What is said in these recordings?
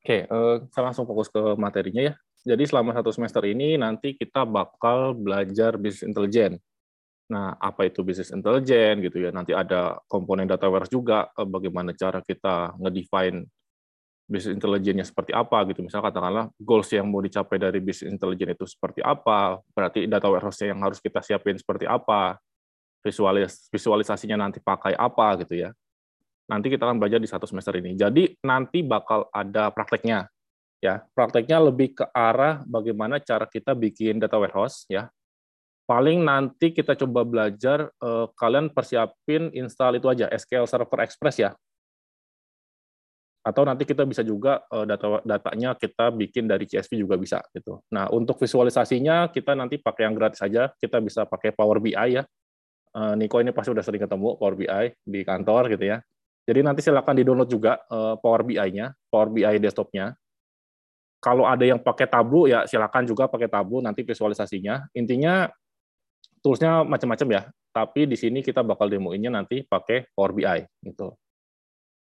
Oke, uh, saya langsung fokus ke materinya ya. Jadi selama satu semester ini nanti kita bakal belajar bisnis intelijen. Nah, apa itu bisnis intelijen gitu ya? Nanti ada komponen data warehouse juga, uh, bagaimana cara kita ngedefine bisnis intelijennya seperti apa gitu. Misalnya katakanlah goals yang mau dicapai dari bisnis intelijen itu seperti apa, berarti data warehouse yang harus kita siapin seperti apa, visualis visualisasinya nanti pakai apa gitu ya nanti kita akan belajar di satu semester ini. Jadi nanti bakal ada prakteknya. Ya, prakteknya lebih ke arah bagaimana cara kita bikin data warehouse ya. Paling nanti kita coba belajar eh, kalian persiapin install itu aja SQL Server Express ya. Atau nanti kita bisa juga eh, data datanya kita bikin dari CSV juga bisa gitu. Nah, untuk visualisasinya kita nanti pakai yang gratis saja. Kita bisa pakai Power BI ya. Eh, Niko ini pasti udah sering ketemu Power BI di kantor gitu ya jadi nanti silakan di-download juga uh, Power BI-nya, Power BI desktop-nya. Kalau ada yang pakai Tableau ya silakan juga pakai Tableau nanti visualisasinya. Intinya tools-nya macam-macam ya, tapi di sini kita bakal demoinnya nanti pakai Power BI gitu.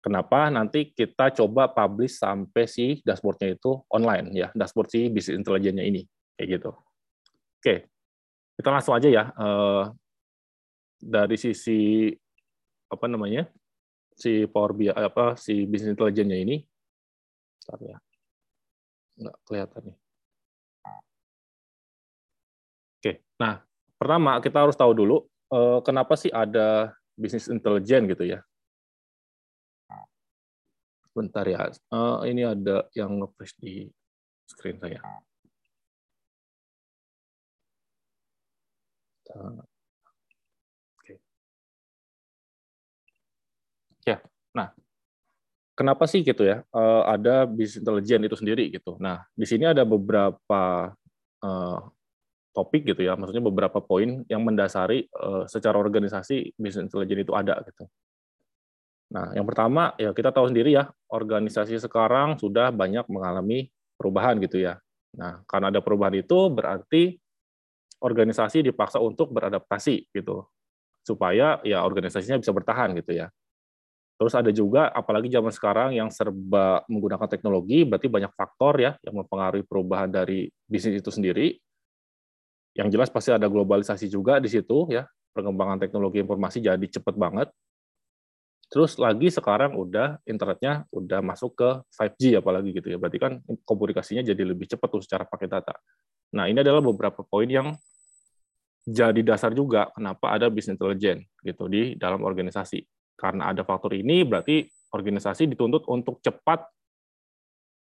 Kenapa? Nanti kita coba publish sampai si dashboard-nya itu online ya, dashboard si bisnis intelijennya ini kayak gitu. Oke, kita langsung aja ya. Uh, dari sisi apa namanya si Power BI apa si bisnis intelijennya ini Bentar ya. Nggak kelihatan nih. Oke, nah pertama kita harus tahu dulu eh, kenapa sih ada bisnis intelijen gitu ya. Bentar ya, eh, ini ada yang nge di screen saya. Ya, nah kenapa sih gitu ya uh, ada bisnis intelijen itu sendiri gitu. Nah di sini ada beberapa uh, topik gitu ya, maksudnya beberapa poin yang mendasari uh, secara organisasi bisnis intelijen itu ada gitu. Nah yang pertama ya kita tahu sendiri ya organisasi sekarang sudah banyak mengalami perubahan gitu ya. Nah karena ada perubahan itu berarti organisasi dipaksa untuk beradaptasi gitu supaya ya organisasinya bisa bertahan gitu ya. Terus ada juga, apalagi zaman sekarang yang serba menggunakan teknologi, berarti banyak faktor ya yang mempengaruhi perubahan dari bisnis itu sendiri. Yang jelas pasti ada globalisasi juga di situ ya, perkembangan teknologi informasi jadi cepat banget. Terus lagi sekarang udah internetnya udah masuk ke 5G apalagi gitu ya, berarti kan komunikasinya jadi lebih cepat tuh secara pakai data. Nah ini adalah beberapa poin yang jadi dasar juga kenapa ada bisnis intelijen gitu di dalam organisasi karena ada faktor ini, berarti organisasi dituntut untuk cepat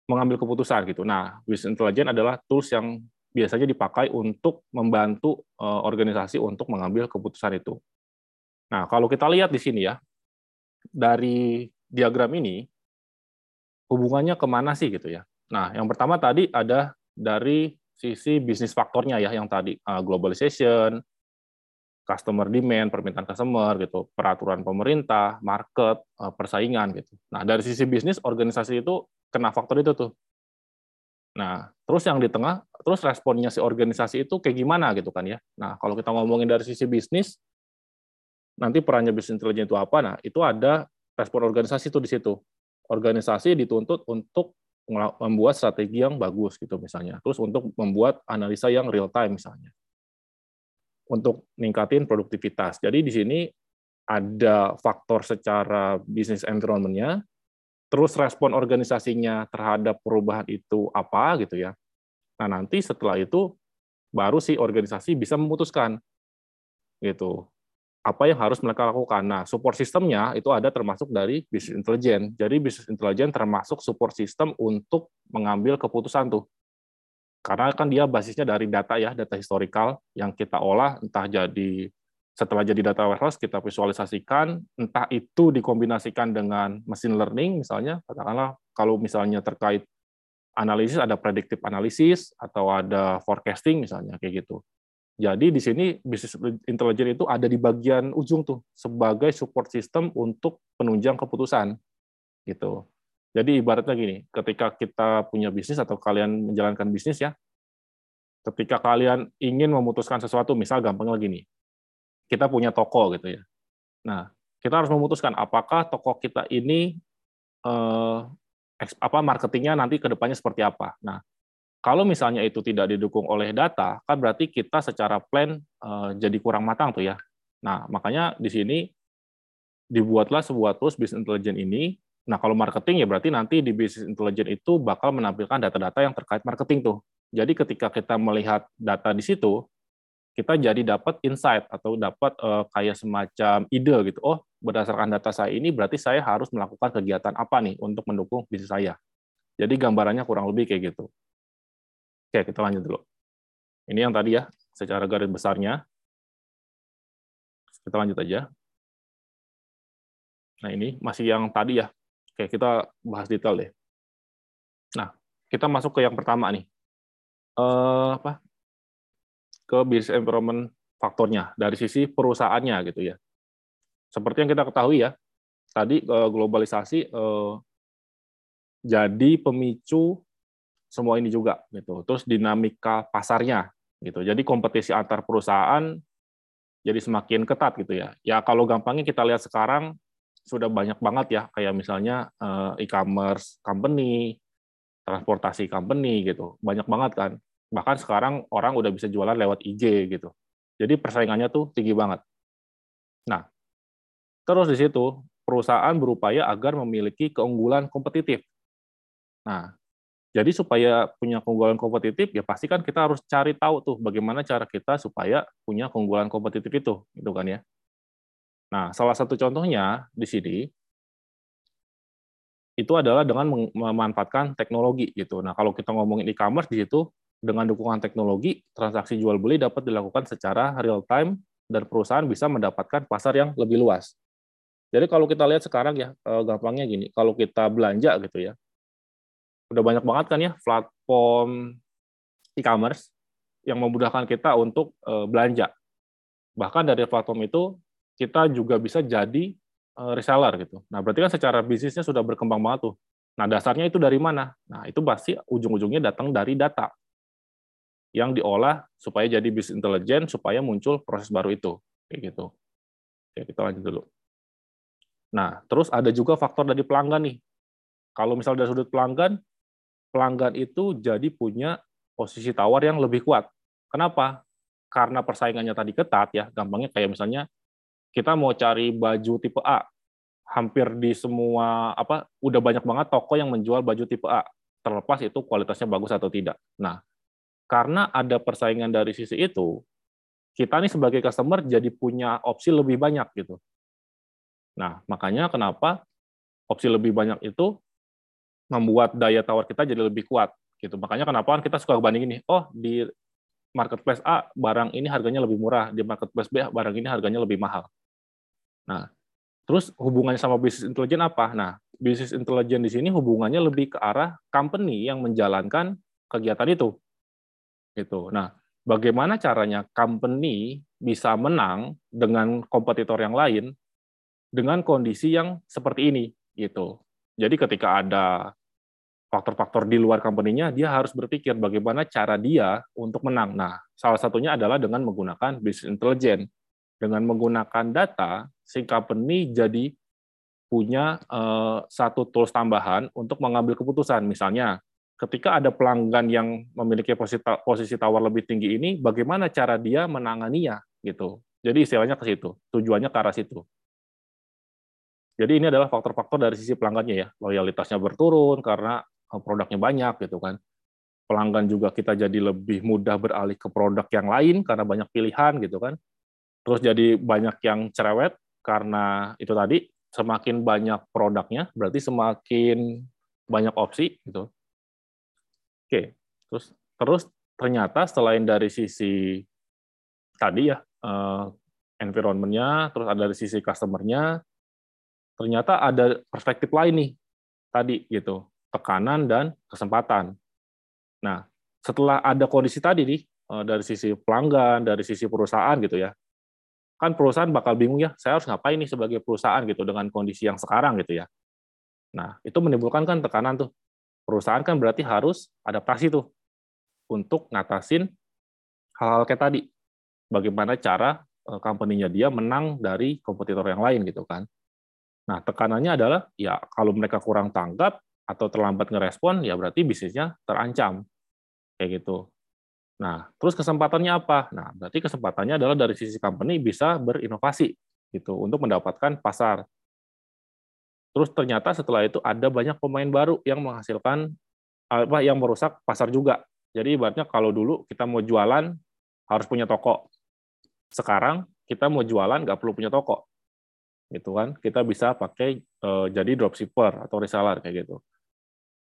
mengambil keputusan gitu. Nah, business intelligence adalah tools yang biasanya dipakai untuk membantu uh, organisasi untuk mengambil keputusan itu. Nah, kalau kita lihat di sini ya, dari diagram ini, hubungannya ke mana sih gitu ya. Nah, yang pertama tadi ada dari sisi bisnis faktornya ya, yang tadi uh, globalization, customer demand, permintaan customer gitu, peraturan pemerintah, market, eh, persaingan gitu. Nah, dari sisi bisnis organisasi itu kena faktor itu tuh. Nah, terus yang di tengah, terus responnya si organisasi itu kayak gimana gitu kan ya. Nah, kalau kita ngomongin dari sisi bisnis, nanti perannya bisnis intelijen itu apa? Nah, itu ada respon organisasi itu di situ. Organisasi dituntut untuk membuat strategi yang bagus gitu misalnya. Terus untuk membuat analisa yang real time misalnya untuk ningkatin produktivitas. Jadi di sini ada faktor secara bisnis environment-nya, terus respon organisasinya terhadap perubahan itu apa gitu ya. Nah, nanti setelah itu baru si organisasi bisa memutuskan gitu. Apa yang harus mereka lakukan. Nah, support sistemnya itu ada termasuk dari bisnis intelijen. Jadi bisnis intelijen termasuk support system untuk mengambil keputusan tuh karena kan dia basisnya dari data ya, data historikal yang kita olah entah jadi setelah jadi data warehouse kita visualisasikan, entah itu dikombinasikan dengan machine learning misalnya, katakanlah kalau misalnya terkait analisis ada predictive analisis atau ada forecasting misalnya kayak gitu. Jadi di sini bisnis intelijen itu ada di bagian ujung tuh sebagai support system untuk penunjang keputusan gitu. Jadi ibaratnya gini, ketika kita punya bisnis atau kalian menjalankan bisnis ya, ketika kalian ingin memutuskan sesuatu, misal gampang lagi nih, kita punya toko gitu ya. Nah, kita harus memutuskan apakah toko kita ini eh, apa marketingnya nanti ke depannya seperti apa. Nah, kalau misalnya itu tidak didukung oleh data, kan berarti kita secara plan uh, jadi kurang matang tuh ya. Nah, makanya di sini dibuatlah sebuah tools business intelligence ini. Nah, kalau marketing ya berarti nanti di business intelligence itu bakal menampilkan data-data yang terkait marketing tuh. Jadi ketika kita melihat data di situ, kita jadi dapat insight atau dapat uh, kayak semacam ide gitu. Oh, berdasarkan data saya ini berarti saya harus melakukan kegiatan apa nih untuk mendukung bisnis saya. Jadi gambarannya kurang lebih kayak gitu. Oke, kita lanjut dulu. Ini yang tadi ya, secara garis besarnya. Kita lanjut aja. Nah, ini masih yang tadi ya. Oke, kita bahas detail deh. Nah, kita masuk ke yang pertama nih. Uh, apa? Ke business environment faktornya dari sisi perusahaannya gitu ya. Seperti yang kita ketahui ya, tadi eh, globalisasi uh, jadi pemicu semua ini juga gitu. Terus dinamika pasarnya gitu. Jadi kompetisi antar perusahaan jadi semakin ketat gitu ya. Ya kalau gampangnya kita lihat sekarang sudah banyak banget ya kayak misalnya eh, e-commerce company, transportasi company gitu. Banyak banget kan. Bahkan sekarang orang udah bisa jualan lewat IG gitu. Jadi persaingannya tuh tinggi banget. Nah, terus di situ perusahaan berupaya agar memiliki keunggulan kompetitif. Nah, jadi supaya punya keunggulan kompetitif, ya pasti kan kita harus cari tahu tuh bagaimana cara kita supaya punya keunggulan kompetitif itu, gitu kan ya. Nah, salah satu contohnya di sini itu adalah dengan memanfaatkan teknologi gitu. Nah, kalau kita ngomongin e-commerce di situ dengan dukungan teknologi, transaksi jual beli dapat dilakukan secara real time dan perusahaan bisa mendapatkan pasar yang lebih luas. Jadi kalau kita lihat sekarang ya, eh, gampangnya gini, kalau kita belanja gitu ya, udah banyak banget kan ya platform e-commerce yang memudahkan kita untuk uh, belanja. Bahkan dari platform itu kita juga bisa jadi uh, reseller gitu. Nah, berarti kan secara bisnisnya sudah berkembang banget tuh. Nah, dasarnya itu dari mana? Nah, itu pasti ujung-ujungnya datang dari data yang diolah supaya jadi bisnis intelijen supaya muncul proses baru itu kayak gitu. Oke, kita lanjut dulu. Nah, terus ada juga faktor dari pelanggan nih. Kalau misalnya dari sudut pelanggan, pelanggan itu jadi punya posisi tawar yang lebih kuat. Kenapa? Karena persaingannya tadi ketat ya, gampangnya kayak misalnya kita mau cari baju tipe A, hampir di semua apa udah banyak banget toko yang menjual baju tipe A, terlepas itu kualitasnya bagus atau tidak. Nah, karena ada persaingan dari sisi itu, kita nih sebagai customer jadi punya opsi lebih banyak gitu. Nah, makanya kenapa opsi lebih banyak itu membuat daya tawar kita jadi lebih kuat gitu. Makanya kenapa kan kita suka bandingin nih, oh di marketplace A barang ini harganya lebih murah, di marketplace B barang ini harganya lebih mahal. Nah, terus hubungannya sama bisnis intelijen apa? Nah, bisnis intelijen di sini hubungannya lebih ke arah company yang menjalankan kegiatan itu. Gitu. Nah, bagaimana caranya company bisa menang dengan kompetitor yang lain dengan kondisi yang seperti ini gitu. Jadi ketika ada faktor-faktor di luar company-nya, dia harus berpikir bagaimana cara dia untuk menang. Nah, salah satunya adalah dengan menggunakan business intelligence. Dengan menggunakan data, si company jadi punya uh, satu tools tambahan untuk mengambil keputusan. Misalnya, ketika ada pelanggan yang memiliki posisi, posisi tawar lebih tinggi ini, bagaimana cara dia menanganinya gitu. Jadi istilahnya ke situ, tujuannya ke arah situ. Jadi ini adalah faktor-faktor dari sisi pelanggannya ya, loyalitasnya berturun karena Eh, produknya banyak gitu kan. Pelanggan juga kita jadi lebih mudah beralih ke produk yang lain karena banyak pilihan gitu kan. Terus jadi banyak yang cerewet karena itu tadi semakin banyak produknya berarti semakin banyak opsi gitu. Oke, terus terus ternyata selain dari sisi tadi ya uh, environment-nya, terus ada dari sisi customer-nya, ternyata ada perspektif lain nih tadi gitu tekanan dan kesempatan. Nah, setelah ada kondisi tadi nih eh, dari sisi pelanggan, dari sisi perusahaan gitu ya, kan perusahaan bakal bingung ya, saya harus ngapain nih sebagai perusahaan gitu dengan kondisi yang sekarang gitu ya. Nah, itu menimbulkan kan tekanan tuh. Perusahaan kan berarti harus adaptasi tuh untuk ngatasin hal-hal kayak tadi. Bagaimana cara eh, company-nya dia menang dari kompetitor yang lain gitu kan. Nah, tekanannya adalah ya kalau mereka kurang tanggap, atau terlambat ngerespon, ya berarti bisnisnya terancam. Kayak gitu. Nah, terus kesempatannya apa? Nah, berarti kesempatannya adalah dari sisi company bisa berinovasi gitu untuk mendapatkan pasar. Terus ternyata setelah itu ada banyak pemain baru yang menghasilkan apa yang merusak pasar juga. Jadi ibaratnya kalau dulu kita mau jualan harus punya toko. Sekarang kita mau jualan nggak perlu punya toko. Gitu kan. Kita bisa pakai uh, jadi dropshipper atau reseller kayak gitu.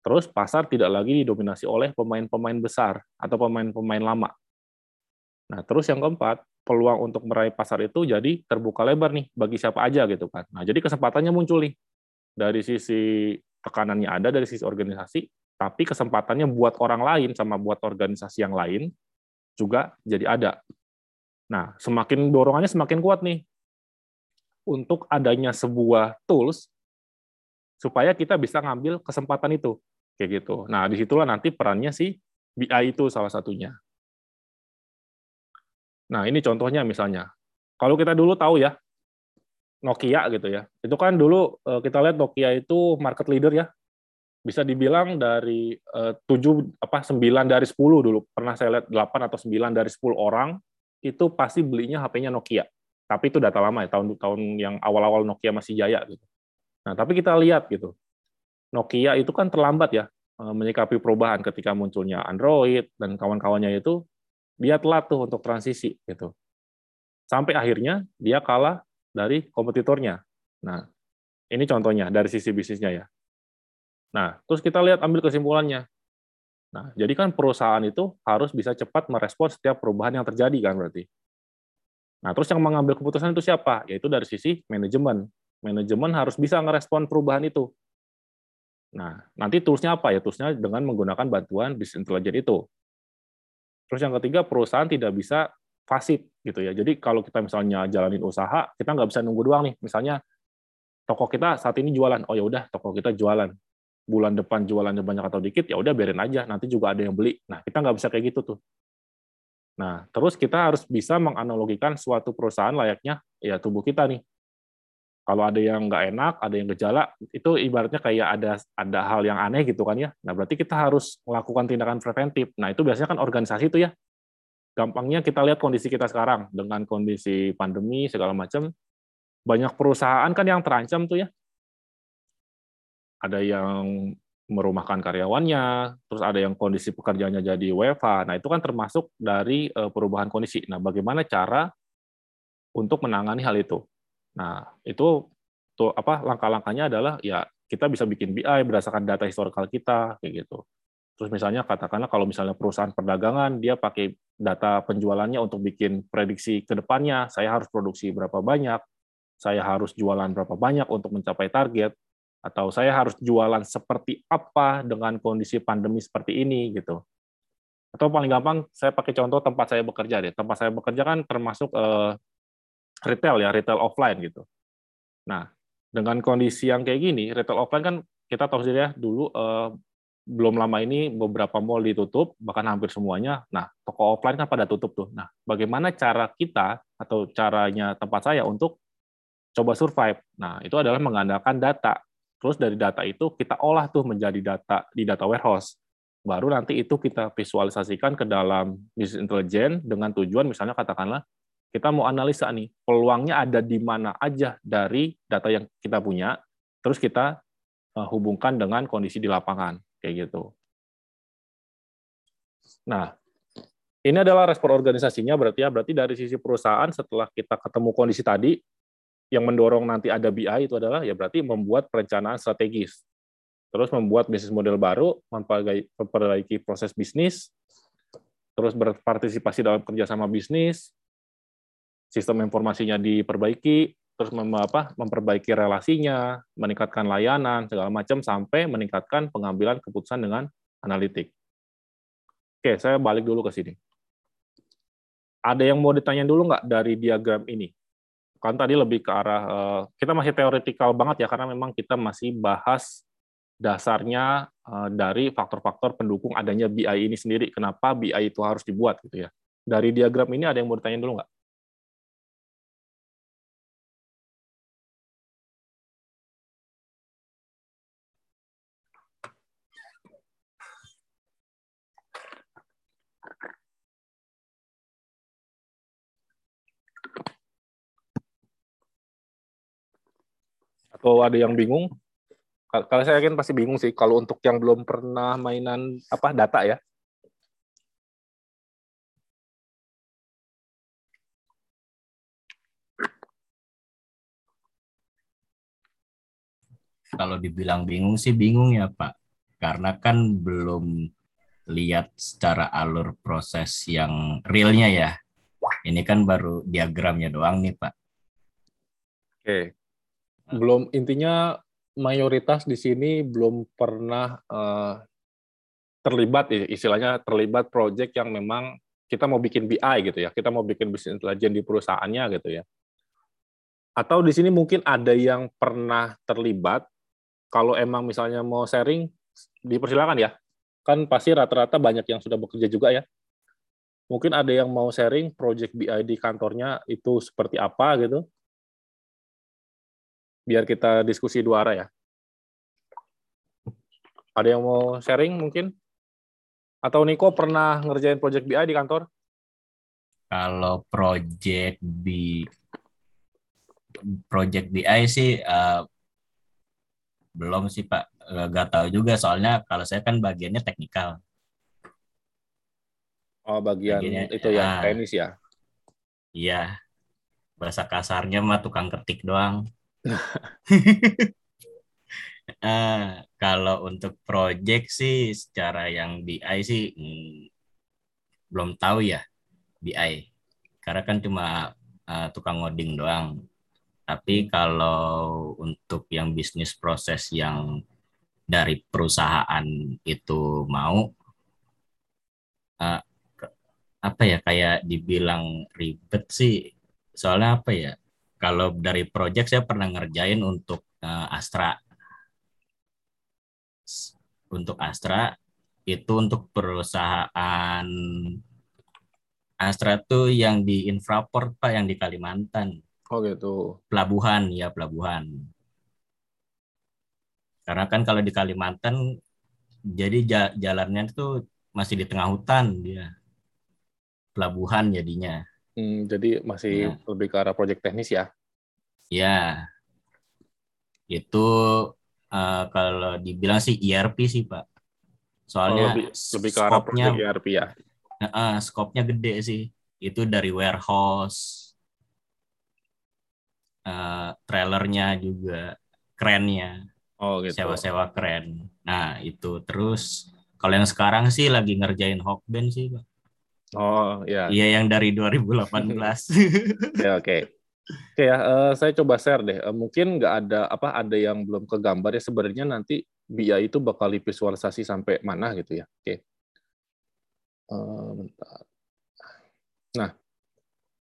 Terus pasar tidak lagi didominasi oleh pemain-pemain besar atau pemain-pemain lama. Nah, terus yang keempat, peluang untuk meraih pasar itu jadi terbuka lebar nih bagi siapa aja gitu kan. Nah, jadi kesempatannya muncul nih dari sisi tekanannya ada dari sisi organisasi, tapi kesempatannya buat orang lain sama buat organisasi yang lain juga jadi ada. Nah, semakin dorongannya semakin kuat nih untuk adanya sebuah tools supaya kita bisa ngambil kesempatan itu kayak gitu. Nah, di situlah nanti perannya si BI itu salah satunya. Nah, ini contohnya misalnya. Kalau kita dulu tahu ya, Nokia gitu ya. Itu kan dulu eh, kita lihat Nokia itu market leader ya. Bisa dibilang dari eh, tujuh apa sembilan dari 10 dulu. Pernah saya lihat 8 atau 9 dari 10 orang itu pasti belinya HP-nya Nokia. Tapi itu data lama ya, tahun-tahun yang awal-awal Nokia masih jaya gitu. Nah, tapi kita lihat gitu. Nokia itu kan terlambat ya eh, menyikapi perubahan ketika munculnya Android dan kawan-kawannya itu dia telat tuh untuk transisi gitu. Sampai akhirnya dia kalah dari kompetitornya. Nah, ini contohnya dari sisi bisnisnya ya. Nah, terus kita lihat ambil kesimpulannya. Nah, jadi kan perusahaan itu harus bisa cepat merespon setiap perubahan yang terjadi kan berarti. Nah, terus yang mengambil keputusan itu siapa? Yaitu dari sisi manajemen. Manajemen harus bisa merespon perubahan itu. Nah, nanti toolsnya apa ya? Toolsnya dengan menggunakan bantuan business intelligence itu. Terus yang ketiga, perusahaan tidak bisa fasid gitu ya. Jadi kalau kita misalnya jalanin usaha, kita nggak bisa nunggu doang nih. Misalnya toko kita saat ini jualan, oh ya udah toko kita jualan. Bulan depan jualannya banyak atau dikit, ya udah biarin aja. Nanti juga ada yang beli. Nah kita nggak bisa kayak gitu tuh. Nah terus kita harus bisa menganalogikan suatu perusahaan layaknya ya tubuh kita nih. Kalau ada yang nggak enak, ada yang gejala, itu ibaratnya kayak ada ada hal yang aneh gitu kan ya. Nah berarti kita harus melakukan tindakan preventif. Nah itu biasanya kan organisasi itu ya. Gampangnya kita lihat kondisi kita sekarang. Dengan kondisi pandemi segala macam banyak perusahaan kan yang terancam tuh ya. Ada yang merumahkan karyawannya terus ada yang kondisi pekerjaannya jadi WFH nah itu kan termasuk dari eh, perubahan kondisi. Nah bagaimana cara untuk menangani hal itu nah itu tuh apa langkah-langkahnya adalah ya kita bisa bikin BI berdasarkan data historikal kita kayak gitu Terus misalnya katakanlah kalau misalnya perusahaan perdagangan dia pakai data penjualannya untuk bikin prediksi ke depannya, saya harus produksi berapa banyak, saya harus jualan berapa banyak untuk mencapai target, atau saya harus jualan seperti apa dengan kondisi pandemi seperti ini gitu. Atau paling gampang saya pakai contoh tempat saya bekerja deh. Tempat saya bekerja kan termasuk uh, retail ya, retail offline gitu. Nah, dengan kondisi yang kayak gini, retail offline kan kita tahu sendiri ya dulu uh, belum lama ini beberapa mall ditutup, bahkan hampir semuanya. Nah, toko offline kan pada tutup tuh. Nah, bagaimana cara kita atau caranya tempat saya untuk coba survive? Nah, itu adalah mengandalkan data. Terus dari data itu kita olah tuh menjadi data di data warehouse. Baru nanti itu kita visualisasikan ke dalam business intelligence dengan tujuan misalnya katakanlah kita mau analisa nih, peluangnya ada di mana aja dari data yang kita punya, terus kita eh, hubungkan dengan kondisi di lapangan kayak gitu. Nah, ini adalah respon organisasinya berarti ya, berarti dari sisi perusahaan setelah kita ketemu kondisi tadi, yang mendorong nanti ada BI itu adalah ya berarti membuat perencanaan strategis. Terus membuat bisnis model baru, memperbaiki proses bisnis, terus berpartisipasi dalam kerjasama bisnis, sistem informasinya diperbaiki, terus mem apa, memperbaiki relasinya, meningkatkan layanan segala macam sampai meningkatkan pengambilan keputusan dengan analitik. Oke, saya balik dulu ke sini. Ada yang mau ditanya dulu nggak dari diagram ini? Kan tadi lebih ke arah eh, kita masih teoretikal banget ya karena memang kita masih bahas dasarnya eh, dari faktor-faktor pendukung adanya BI ini sendiri. Kenapa BI itu harus dibuat gitu ya? Dari diagram ini ada yang mau ditanya dulu nggak? Atau ada yang bingung? Kalau saya yakin pasti bingung sih kalau untuk yang belum pernah mainan apa data ya. Kalau dibilang bingung sih bingung ya Pak. Karena kan belum lihat secara alur proses yang realnya ya. Ini kan baru diagramnya doang nih Pak. Oke. Belum intinya mayoritas di sini belum pernah uh, terlibat istilahnya terlibat project yang memang kita mau bikin BI gitu ya. Kita mau bikin bisnis intelijen di perusahaannya gitu ya. Atau di sini mungkin ada yang pernah terlibat kalau emang misalnya mau sharing, dipersilakan ya. Kan pasti rata-rata banyak yang sudah bekerja juga ya. Mungkin ada yang mau sharing project BI di kantornya itu seperti apa gitu. Biar kita diskusi dua arah ya. Ada yang mau sharing mungkin? Atau Niko pernah ngerjain project BI di kantor? Kalau project B project BI sih uh, belum sih Pak, nggak tahu juga soalnya kalau saya kan bagiannya teknikal. Oh bagian bagiannya, itu ya, ya tenis ya? Iya, bahasa kasarnya mah tukang ketik doang. Uh, kalau untuk project sih secara yang BI sih hmm, belum tahu ya BI, karena kan cuma uh, tukang ngoding doang. Tapi kalau untuk yang bisnis proses yang dari perusahaan itu mau uh, apa ya kayak dibilang ribet sih. Soalnya apa ya kalau dari project saya pernah ngerjain untuk uh, Astra untuk Astra itu untuk perusahaan Astra tuh yang di Infraport Pak yang di Kalimantan Oh gitu. Pelabuhan ya pelabuhan. Karena kan kalau di Kalimantan jadi jalannya itu masih di tengah hutan dia. Pelabuhan jadinya. Hmm, jadi masih ya. lebih ke arah proyek teknis ya? Ya. Itu uh, kalau dibilang sih ERP sih Pak. Soalnya oh, lebih, lebih ke arah skopnya ERP ya. Uh, skopnya gede sih. Itu dari warehouse, uh, trailernya juga kerennya oh gitu sewa-sewa keren nah itu terus kalau yang sekarang sih lagi ngerjain Hawkband sih pak oh ya iya yang dari 2018 ya oke Oke ya, uh, saya coba share deh. Uh, mungkin nggak ada apa ada yang belum kegambar ya sebenarnya nanti BI itu bakal visualisasi sampai mana gitu ya. Oke. Uh, bentar. Nah,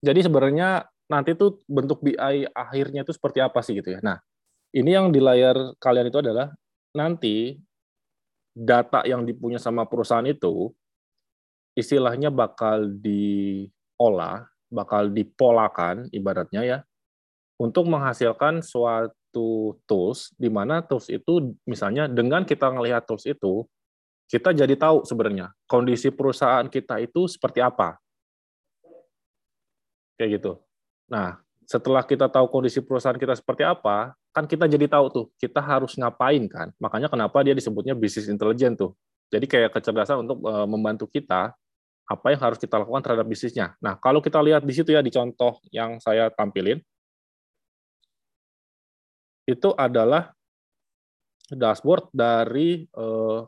jadi sebenarnya nanti tuh bentuk BI akhirnya itu seperti apa sih gitu ya. Nah, ini yang di layar kalian itu adalah nanti data yang dipunya sama perusahaan itu istilahnya bakal diolah, bakal dipolakan ibaratnya ya untuk menghasilkan suatu tools di mana tools itu misalnya dengan kita melihat tools itu kita jadi tahu sebenarnya kondisi perusahaan kita itu seperti apa. Kayak gitu. Nah, setelah kita tahu kondisi perusahaan kita seperti apa, kan kita jadi tahu tuh kita harus ngapain kan. Makanya kenapa dia disebutnya bisnis intelijen tuh. Jadi kayak kecerdasan untuk e, membantu kita apa yang harus kita lakukan terhadap bisnisnya. Nah, kalau kita lihat di situ ya di contoh yang saya tampilin, itu adalah dashboard dari eh,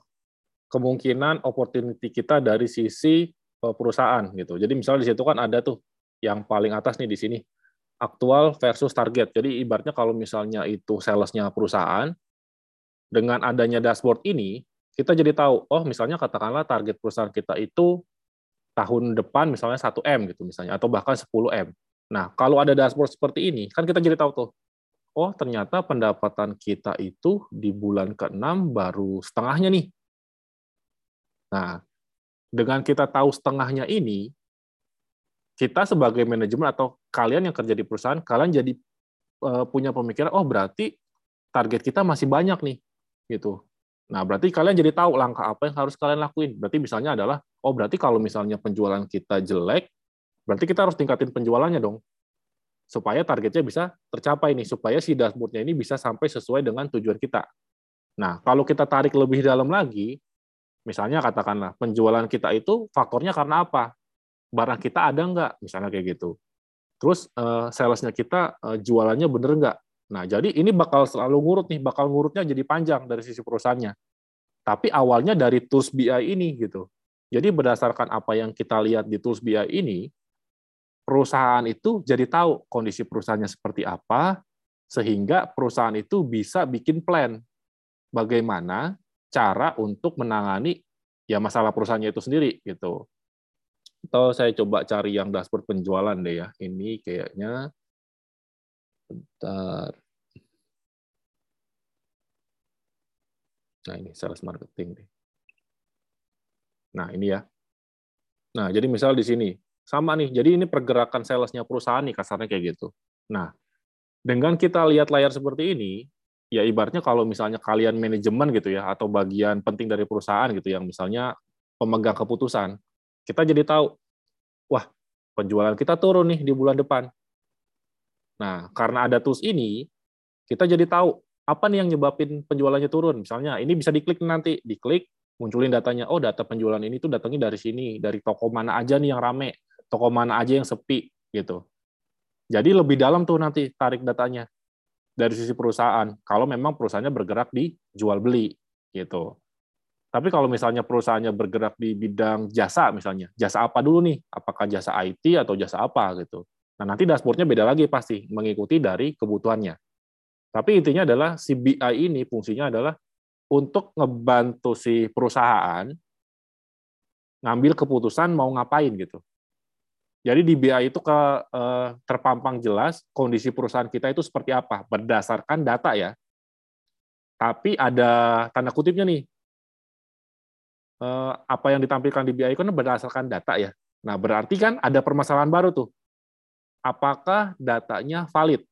kemungkinan opportunity kita dari sisi eh, perusahaan gitu. Jadi misalnya di situ kan ada tuh yang paling atas nih di sini aktual versus target. Jadi ibaratnya kalau misalnya itu salesnya perusahaan, dengan adanya dashboard ini, kita jadi tahu, oh misalnya katakanlah target perusahaan kita itu tahun depan misalnya 1M gitu misalnya, atau bahkan 10M. Nah, kalau ada dashboard seperti ini, kan kita jadi tahu tuh, oh ternyata pendapatan kita itu di bulan ke-6 baru setengahnya nih. Nah, dengan kita tahu setengahnya ini, kita sebagai manajemen atau kalian yang kerja di perusahaan, kalian jadi uh, punya pemikiran, oh berarti target kita masih banyak nih, gitu. Nah, berarti kalian jadi tahu langkah apa yang harus kalian lakuin. Berarti misalnya adalah, oh berarti kalau misalnya penjualan kita jelek, berarti kita harus tingkatin penjualannya dong. supaya targetnya bisa tercapai nih, supaya si dashboardnya ini bisa sampai sesuai dengan tujuan kita. Nah, kalau kita tarik lebih dalam lagi, misalnya katakanlah penjualan kita itu faktornya karena apa? Barang kita ada nggak? Misalnya kayak gitu. Terus uh, salesnya kita uh, jualannya bener nggak? Nah, jadi ini bakal selalu ngurut nih, bakal ngurutnya jadi panjang dari sisi perusahaannya. Tapi awalnya dari tools BI ini gitu. Jadi berdasarkan apa yang kita lihat di tools BI ini, perusahaan itu jadi tahu kondisi perusahaannya seperti apa, sehingga perusahaan itu bisa bikin plan bagaimana cara untuk menangani ya masalah perusahaannya itu sendiri gitu. Atau saya coba cari yang dashboard penjualan deh ya. Ini kayaknya bentar. Nah, ini sales marketing deh. Nah, ini ya. Nah, jadi misal di sini sama nih. Jadi ini pergerakan salesnya perusahaan nih kasarnya kayak gitu. Nah, dengan kita lihat layar seperti ini, ya ibaratnya kalau misalnya kalian manajemen gitu ya atau bagian penting dari perusahaan gitu yang misalnya pemegang keputusan, kita jadi tahu, wah penjualan kita turun nih di bulan depan. Nah, karena ada tools ini, kita jadi tahu apa nih yang nyebabin penjualannya turun. Misalnya ini bisa diklik nanti, diklik munculin datanya. Oh, data penjualan ini tuh datangnya dari sini, dari toko mana aja nih yang rame toko mana aja yang sepi gitu. Jadi lebih dalam tuh nanti tarik datanya dari sisi perusahaan. Kalau memang perusahaannya bergerak di jual beli gitu. Tapi kalau misalnya perusahaannya bergerak di bidang jasa misalnya, jasa apa dulu nih? Apakah jasa IT atau jasa apa gitu. Nah, nanti dashboardnya beda lagi pasti, mengikuti dari kebutuhannya. Tapi intinya adalah si BI ini fungsinya adalah untuk ngebantu si perusahaan ngambil keputusan mau ngapain gitu. Jadi di BI itu ke eh, terpampang jelas kondisi perusahaan kita itu seperti apa berdasarkan data ya. Tapi ada tanda kutipnya nih. Eh, apa yang ditampilkan di BI kan berdasarkan data ya. Nah, berarti kan ada permasalahan baru tuh. Apakah datanya valid?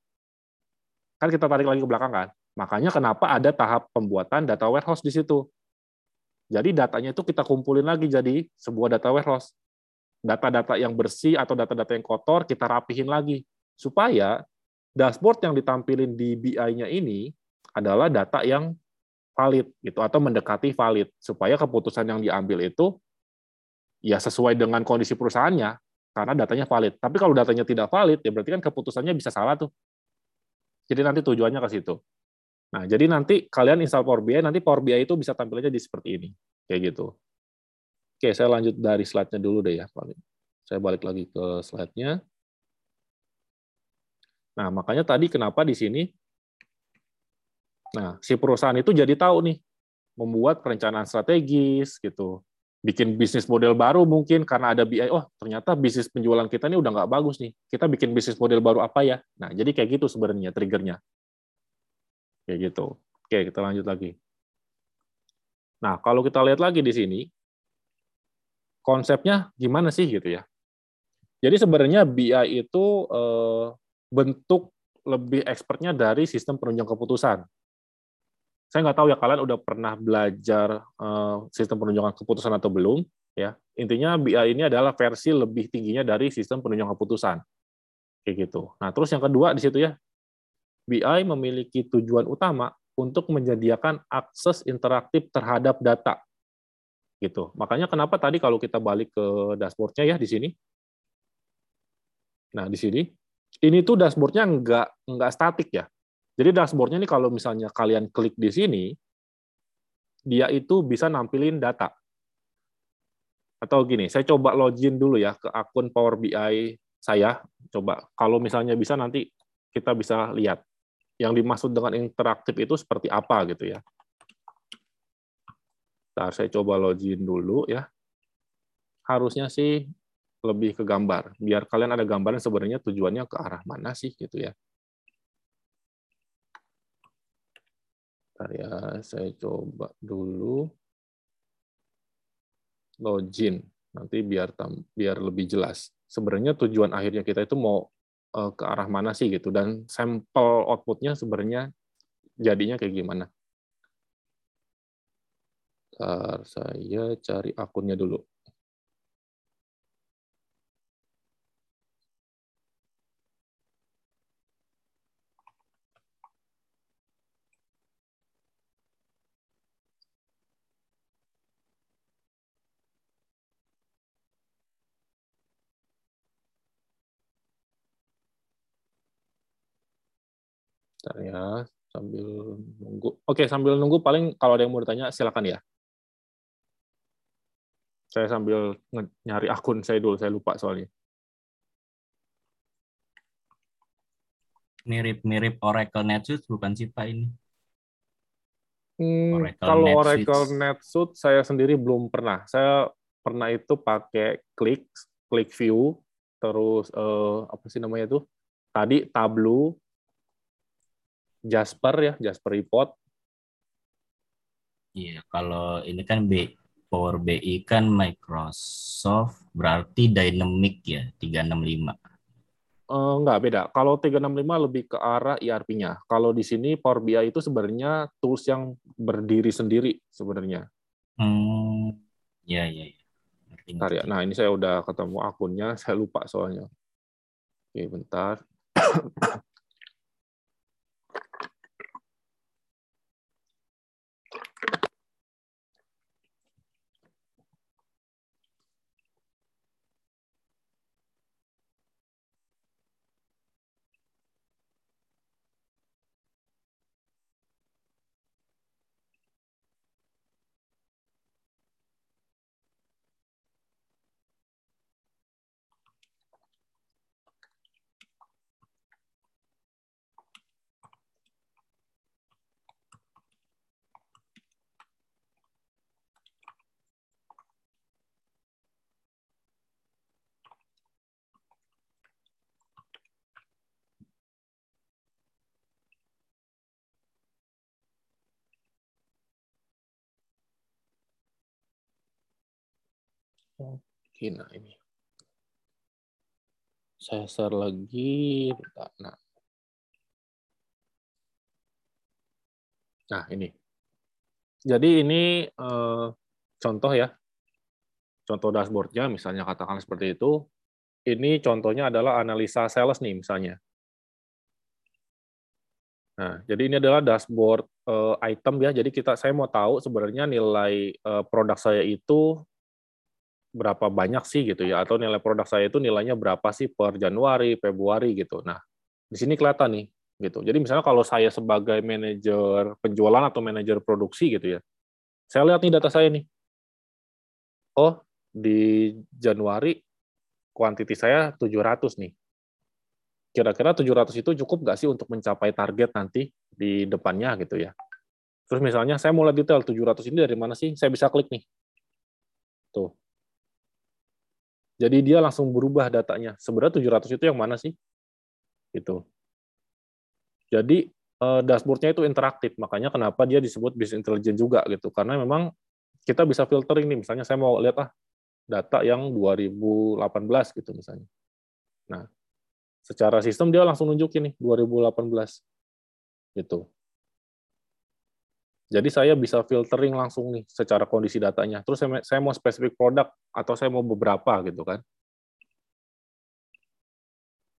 Kan kita tarik lagi ke belakang kan. Makanya kenapa ada tahap pembuatan data warehouse di situ. Jadi datanya itu kita kumpulin lagi jadi sebuah data warehouse data-data yang bersih atau data-data yang kotor kita rapihin lagi supaya dashboard yang ditampilin di BI-nya ini adalah data yang valid gitu atau mendekati valid supaya keputusan yang diambil itu ya sesuai dengan kondisi perusahaannya karena datanya valid. Tapi kalau datanya tidak valid ya berarti kan keputusannya bisa salah tuh. Jadi nanti tujuannya ke situ. Nah, jadi nanti kalian install Power BI, nanti Power BI itu bisa tampilnya di seperti ini. Kayak gitu. Oke, saya lanjut dari slide-nya dulu deh ya. paling. Saya balik lagi ke slide-nya. Nah, makanya tadi kenapa di sini, nah, si perusahaan itu jadi tahu nih, membuat perencanaan strategis, gitu. Bikin bisnis model baru mungkin, karena ada BI, oh ternyata bisnis penjualan kita ini udah nggak bagus nih. Kita bikin bisnis model baru apa ya? Nah, jadi kayak gitu sebenarnya triggernya. Kayak gitu. Oke, kita lanjut lagi. Nah, kalau kita lihat lagi di sini, konsepnya gimana sih gitu ya. Jadi sebenarnya BI itu eh, bentuk lebih expertnya dari sistem penunjang keputusan. Saya nggak tahu ya kalian udah pernah belajar eh, sistem penunjangan keputusan atau belum. Ya intinya BI ini adalah versi lebih tingginya dari sistem penunjang keputusan. Kayak gitu. Nah terus yang kedua di situ ya, BI memiliki tujuan utama untuk menyediakan akses interaktif terhadap data gitu. Makanya kenapa tadi kalau kita balik ke dashboardnya ya di sini. Nah di sini ini tuh dashboardnya nggak nggak statik ya. Jadi dashboardnya ini kalau misalnya kalian klik di sini, dia itu bisa nampilin data. Atau gini, saya coba login dulu ya ke akun Power BI saya. Coba kalau misalnya bisa nanti kita bisa lihat yang dimaksud dengan interaktif itu seperti apa gitu ya. Ntar saya coba login dulu ya. Harusnya sih lebih ke gambar. Biar kalian ada gambaran sebenarnya tujuannya ke arah mana sih gitu ya. Ntar ya, saya coba dulu login. Nanti biar biar lebih jelas. Sebenarnya tujuan akhirnya kita itu mau eh, ke arah mana sih gitu dan sampel outputnya sebenarnya jadinya kayak gimana. Bentar, saya cari akunnya dulu. Bentar ya, sambil nunggu. Oke, sambil nunggu paling kalau ada yang mau ditanya silakan ya. Saya sambil nyari akun saya dulu, saya lupa soalnya. Mirip-mirip Oracle NetSuite bukan sih Pak ini? Hmm, Oracle kalau NetSuite. Oracle NetSuite saya sendiri belum pernah. Saya pernah itu pakai Click, Click View, terus eh, apa sih namanya itu? Tadi Tableau, Jasper ya, Jasper Report. Iya, kalau ini kan B, Power BI kan Microsoft, berarti Dynamic ya, 365. Eh, enggak beda. Kalau 365 lebih ke arah ERP-nya. Kalau di sini Power BI itu sebenarnya tools yang berdiri sendiri sebenarnya. Hmm, ya, ya, ya. Bentar ya. Nah, ini saya udah ketemu akunnya, saya lupa soalnya. Oke, bentar. Nah ini. Saya share lagi. Nah. Nah, ini. Jadi ini eh, contoh ya. Contoh dashboard-nya misalnya katakan seperti itu. Ini contohnya adalah analisa sales nih misalnya. Nah, jadi ini adalah dashboard eh, item ya. Jadi kita saya mau tahu sebenarnya nilai eh, produk saya itu berapa banyak sih gitu ya atau nilai produk saya itu nilainya berapa sih per Januari, Februari gitu. Nah, di sini kelihatan nih gitu. Jadi misalnya kalau saya sebagai manajer penjualan atau manajer produksi gitu ya. Saya lihat nih data saya nih. Oh, di Januari kuantiti saya 700 nih. Kira-kira 700 itu cukup nggak sih untuk mencapai target nanti di depannya gitu ya. Terus misalnya saya mau lihat detail 700 ini dari mana sih? Saya bisa klik nih. Tuh. Jadi dia langsung berubah datanya. Sebenarnya 700 itu yang mana sih? Gitu. Jadi eh, dashboardnya itu interaktif, makanya kenapa dia disebut business intelligence juga gitu. Karena memang kita bisa filtering nih, misalnya saya mau lihat ah data yang 2018 gitu misalnya. Nah, secara sistem dia langsung nunjukin nih 2018 gitu. Jadi saya bisa filtering langsung nih secara kondisi datanya. Terus saya, mau spesifik produk atau saya mau beberapa gitu kan.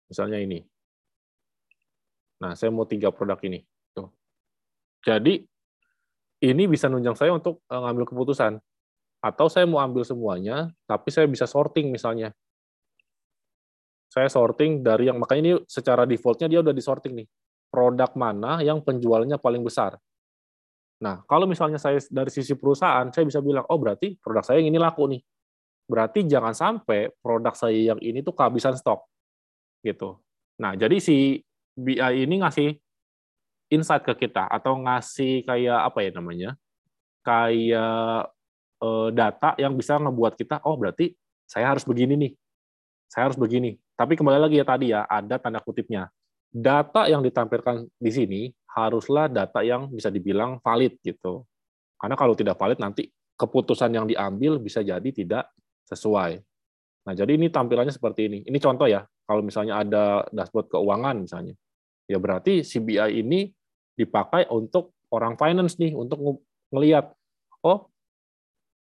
Misalnya ini. Nah, saya mau tiga produk ini. Tuh. Jadi ini bisa nunjang saya untuk eh, ngambil keputusan. Atau saya mau ambil semuanya, tapi saya bisa sorting misalnya. Saya sorting dari yang makanya ini secara defaultnya dia udah disorting nih. Produk mana yang penjualnya paling besar. Nah, kalau misalnya saya dari sisi perusahaan, saya bisa bilang, oh berarti produk saya yang ini laku nih. Berarti jangan sampai produk saya yang ini tuh kehabisan stok. Gitu. Nah, jadi si BI ini ngasih insight ke kita atau ngasih kayak apa ya namanya? Kayak eh, data yang bisa ngebuat kita, oh berarti saya harus begini nih. Saya harus begini. Tapi kembali lagi ya tadi ya, ada tanda kutipnya. Data yang ditampilkan di sini haruslah data yang bisa dibilang valid gitu. Karena kalau tidak valid nanti keputusan yang diambil bisa jadi tidak sesuai. Nah, jadi ini tampilannya seperti ini. Ini contoh ya, kalau misalnya ada dashboard keuangan misalnya. Ya berarti CBI ini dipakai untuk orang finance nih, untuk ngelihat, oh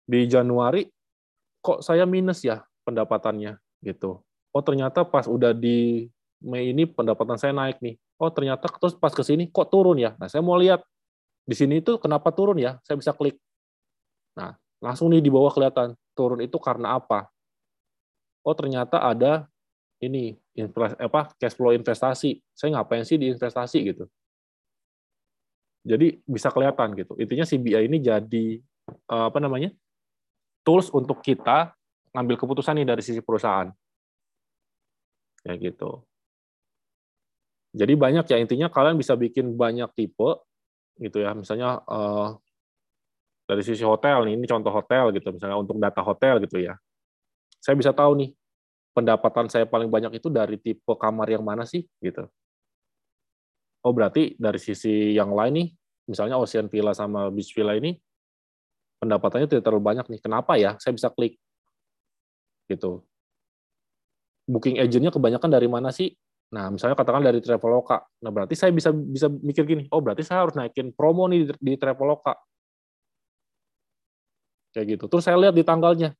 di Januari kok saya minus ya pendapatannya gitu. Oh ternyata pas udah di Mei ini pendapatan saya naik nih. Oh ternyata terus pas ke sini kok turun ya. Nah saya mau lihat di sini itu kenapa turun ya. Saya bisa klik. Nah langsung nih di bawah kelihatan turun itu karena apa. Oh ternyata ada ini apa cash flow investasi. Saya ngapain sih di investasi gitu. Jadi bisa kelihatan gitu. Intinya si BI ini jadi uh, apa namanya? tools untuk kita ngambil keputusan nih dari sisi perusahaan. Ya gitu. Jadi banyak ya intinya kalian bisa bikin banyak tipe gitu ya. Misalnya uh, dari sisi hotel nih, ini contoh hotel gitu, misalnya untuk data hotel gitu ya. Saya bisa tahu nih pendapatan saya paling banyak itu dari tipe kamar yang mana sih gitu. Oh berarti dari sisi yang lain nih, misalnya Ocean Villa sama Beach Villa ini pendapatannya tidak terlalu banyak nih. Kenapa ya? Saya bisa klik gitu. Booking agentnya kebanyakan dari mana sih? Nah, misalnya katakan dari Traveloka. Nah, berarti saya bisa bisa mikir gini, oh berarti saya harus naikin promo nih di, di Traveloka. Kayak gitu. Terus saya lihat di tanggalnya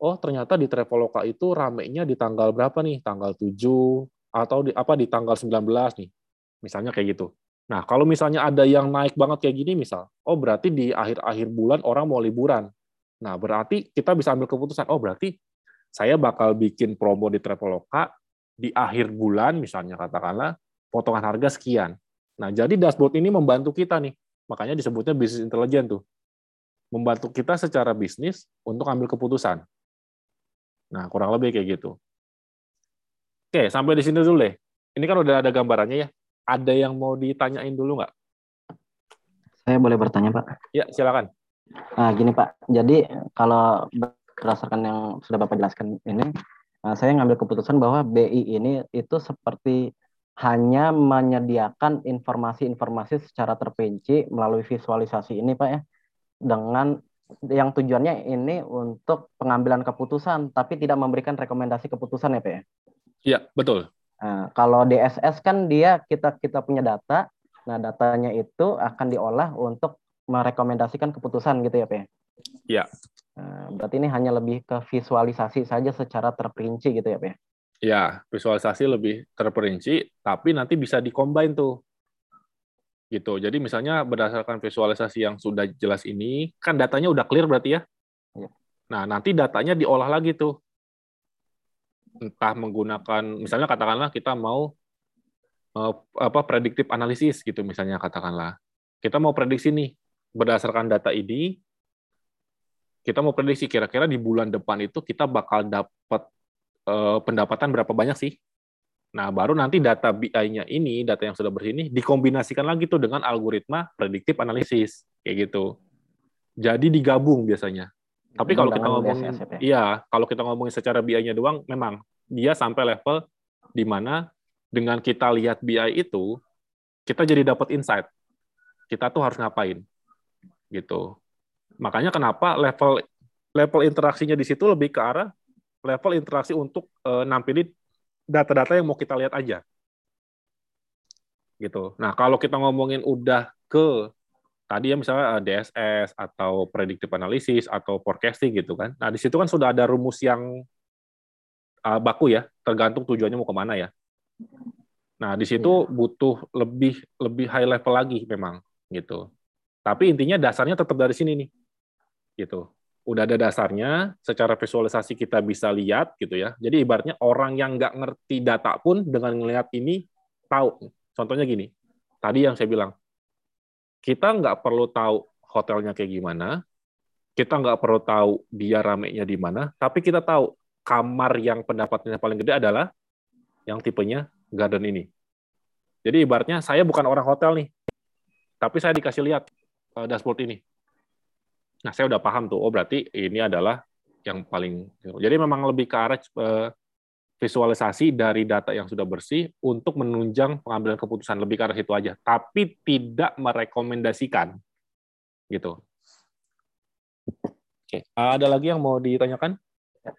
oh ternyata di Traveloka itu ramenya di tanggal berapa nih? Tanggal 7 atau di apa di tanggal 19 nih. Misalnya kayak gitu. Nah, kalau misalnya ada yang naik banget kayak gini misal, oh berarti di akhir-akhir bulan orang mau liburan. Nah, berarti kita bisa ambil keputusan, oh berarti saya bakal bikin promo di Traveloka di akhir bulan misalnya katakanlah potongan harga sekian. Nah, jadi dashboard ini membantu kita nih. Makanya disebutnya bisnis intelijen tuh. Membantu kita secara bisnis untuk ambil keputusan. Nah, kurang lebih kayak gitu. Oke, sampai di sini dulu deh. Ini kan udah ada gambarannya ya. Ada yang mau ditanyain dulu nggak? Saya boleh bertanya, Pak? Ya, silakan. Nah, gini Pak. Jadi kalau berdasarkan yang sudah Bapak jelaskan ini, nah, saya ngambil keputusan bahwa BI ini itu seperti hanya menyediakan informasi-informasi secara terperinci melalui visualisasi ini, Pak ya, dengan yang tujuannya ini untuk pengambilan keputusan, tapi tidak memberikan rekomendasi keputusan ya Pak ya? Iya, betul. Nah, kalau DSS kan dia kita kita punya data, nah datanya itu akan diolah untuk merekomendasikan keputusan gitu ya Pak ya? Iya. Nah, berarti ini hanya lebih ke visualisasi saja secara terperinci gitu ya Pak ya? Ya, visualisasi lebih terperinci, tapi nanti bisa dikombin tuh gitu. Jadi misalnya berdasarkan visualisasi yang sudah jelas ini, kan datanya udah clear berarti ya. Iya. Nah, nanti datanya diolah lagi tuh. Entah menggunakan misalnya katakanlah kita mau uh, apa prediktif analisis gitu misalnya katakanlah. Kita mau prediksi nih berdasarkan data ini kita mau prediksi kira-kira di bulan depan itu kita bakal dapat uh, pendapatan berapa banyak sih Nah, baru nanti data BI-nya ini, data yang sudah bersih ini, dikombinasikan lagi tuh dengan algoritma prediktif analisis, kayak gitu. Jadi digabung biasanya. Tapi kalau kita ngomongin, ya, iya, kalau kita ngomongin secara BI-nya doang, memang dia sampai level di mana dengan kita lihat BI itu, kita jadi dapat insight. Kita tuh harus ngapain, gitu. Makanya kenapa level level interaksinya di situ lebih ke arah level interaksi untuk uh, nampilin data-data yang mau kita lihat aja. Gitu. Nah, kalau kita ngomongin udah ke tadi ya misalnya eh, DSS atau predictive analysis atau forecasting gitu kan. Nah, di situ kan sudah ada rumus yang uh, baku ya, tergantung tujuannya mau ke mana ya. Nah, di situ iya. butuh lebih lebih high level lagi memang gitu. Tapi intinya dasarnya tetap dari sini nih. Gitu udah ada dasarnya, secara visualisasi kita bisa lihat gitu ya. Jadi ibaratnya orang yang nggak ngerti data pun dengan melihat ini tahu. Contohnya gini, tadi yang saya bilang, kita nggak perlu tahu hotelnya kayak gimana, kita nggak perlu tahu dia ramenya di mana, tapi kita tahu kamar yang pendapatannya paling gede adalah yang tipenya garden ini. Jadi ibaratnya saya bukan orang hotel nih, tapi saya dikasih lihat uh, dashboard ini Nah, saya udah paham tuh, oh berarti ini adalah yang paling. Jadi memang lebih ke arah eh, visualisasi dari data yang sudah bersih untuk menunjang pengambilan keputusan lebih ke arah situ aja, tapi tidak merekomendasikan, gitu. Oke, ada lagi yang mau ditanyakan?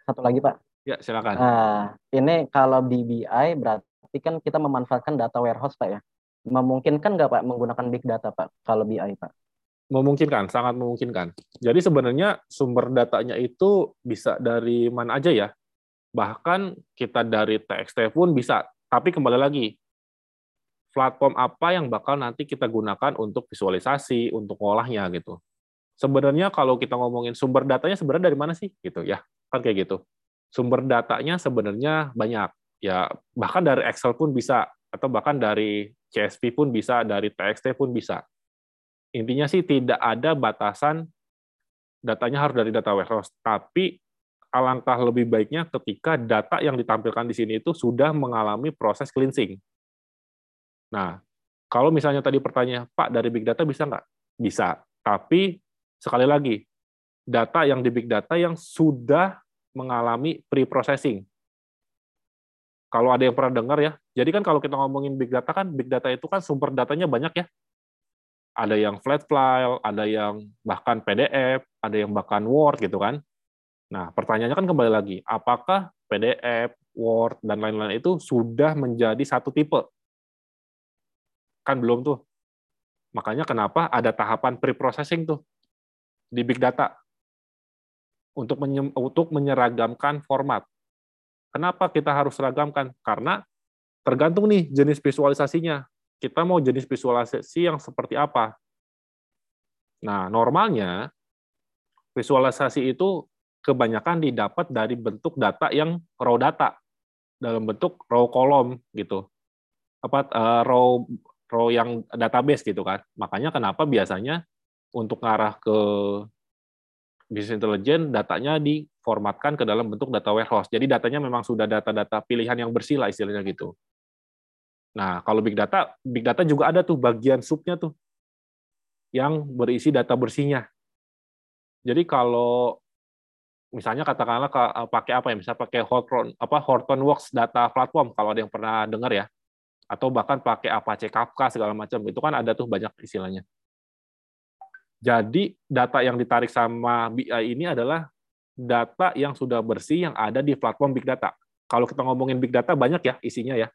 Satu lagi Pak. Ya, silakan. Nah, ini kalau BBI berarti kan kita memanfaatkan data warehouse Pak ya. Memungkinkan nggak Pak menggunakan big data Pak kalau BI Pak? Memungkinkan, sangat memungkinkan. Jadi sebenarnya sumber datanya itu bisa dari mana aja ya. Bahkan kita dari TXT pun bisa. Tapi kembali lagi, platform apa yang bakal nanti kita gunakan untuk visualisasi, untuk ngolahnya gitu. Sebenarnya kalau kita ngomongin sumber datanya sebenarnya dari mana sih gitu ya. Kan kayak gitu. Sumber datanya sebenarnya banyak. Ya, bahkan dari Excel pun bisa atau bahkan dari CSV pun bisa, dari TXT pun bisa intinya sih tidak ada batasan datanya harus dari data warehouse, tapi alangkah lebih baiknya ketika data yang ditampilkan di sini itu sudah mengalami proses cleansing. Nah, kalau misalnya tadi pertanyaan, Pak, dari big data bisa nggak? Bisa. Tapi, sekali lagi, data yang di big data yang sudah mengalami pre-processing. Kalau ada yang pernah dengar ya, jadi kan kalau kita ngomongin big data kan, big data itu kan sumber datanya banyak ya. Ada yang flat file, ada yang bahkan PDF, ada yang bahkan Word gitu kan. Nah, pertanyaannya kan kembali lagi, apakah PDF, Word, dan lain-lain itu sudah menjadi satu tipe? Kan belum tuh. Makanya kenapa ada tahapan pre-processing tuh di big data untuk untuk menyeragamkan format. Kenapa kita harus seragamkan? Karena tergantung nih jenis visualisasinya. Kita mau jenis visualisasi yang seperti apa? Nah, normalnya visualisasi itu kebanyakan didapat dari bentuk data yang raw data dalam bentuk raw kolom gitu. Apa uh, raw raw yang database gitu kan. Makanya kenapa biasanya untuk ngarah ke business intelligence datanya diformatkan ke dalam bentuk data warehouse. Jadi datanya memang sudah data-data pilihan yang bersih lah istilahnya gitu. Nah, kalau big data, big data juga ada tuh bagian subnya tuh yang berisi data bersihnya. Jadi kalau misalnya katakanlah pakai apa ya, misalnya pakai Horton apa Hortonworks data platform kalau ada yang pernah dengar ya, atau bahkan pakai Apache Kafka segala macam itu kan ada tuh banyak istilahnya. Jadi data yang ditarik sama BI ini adalah data yang sudah bersih yang ada di platform big data. Kalau kita ngomongin big data banyak ya isinya ya.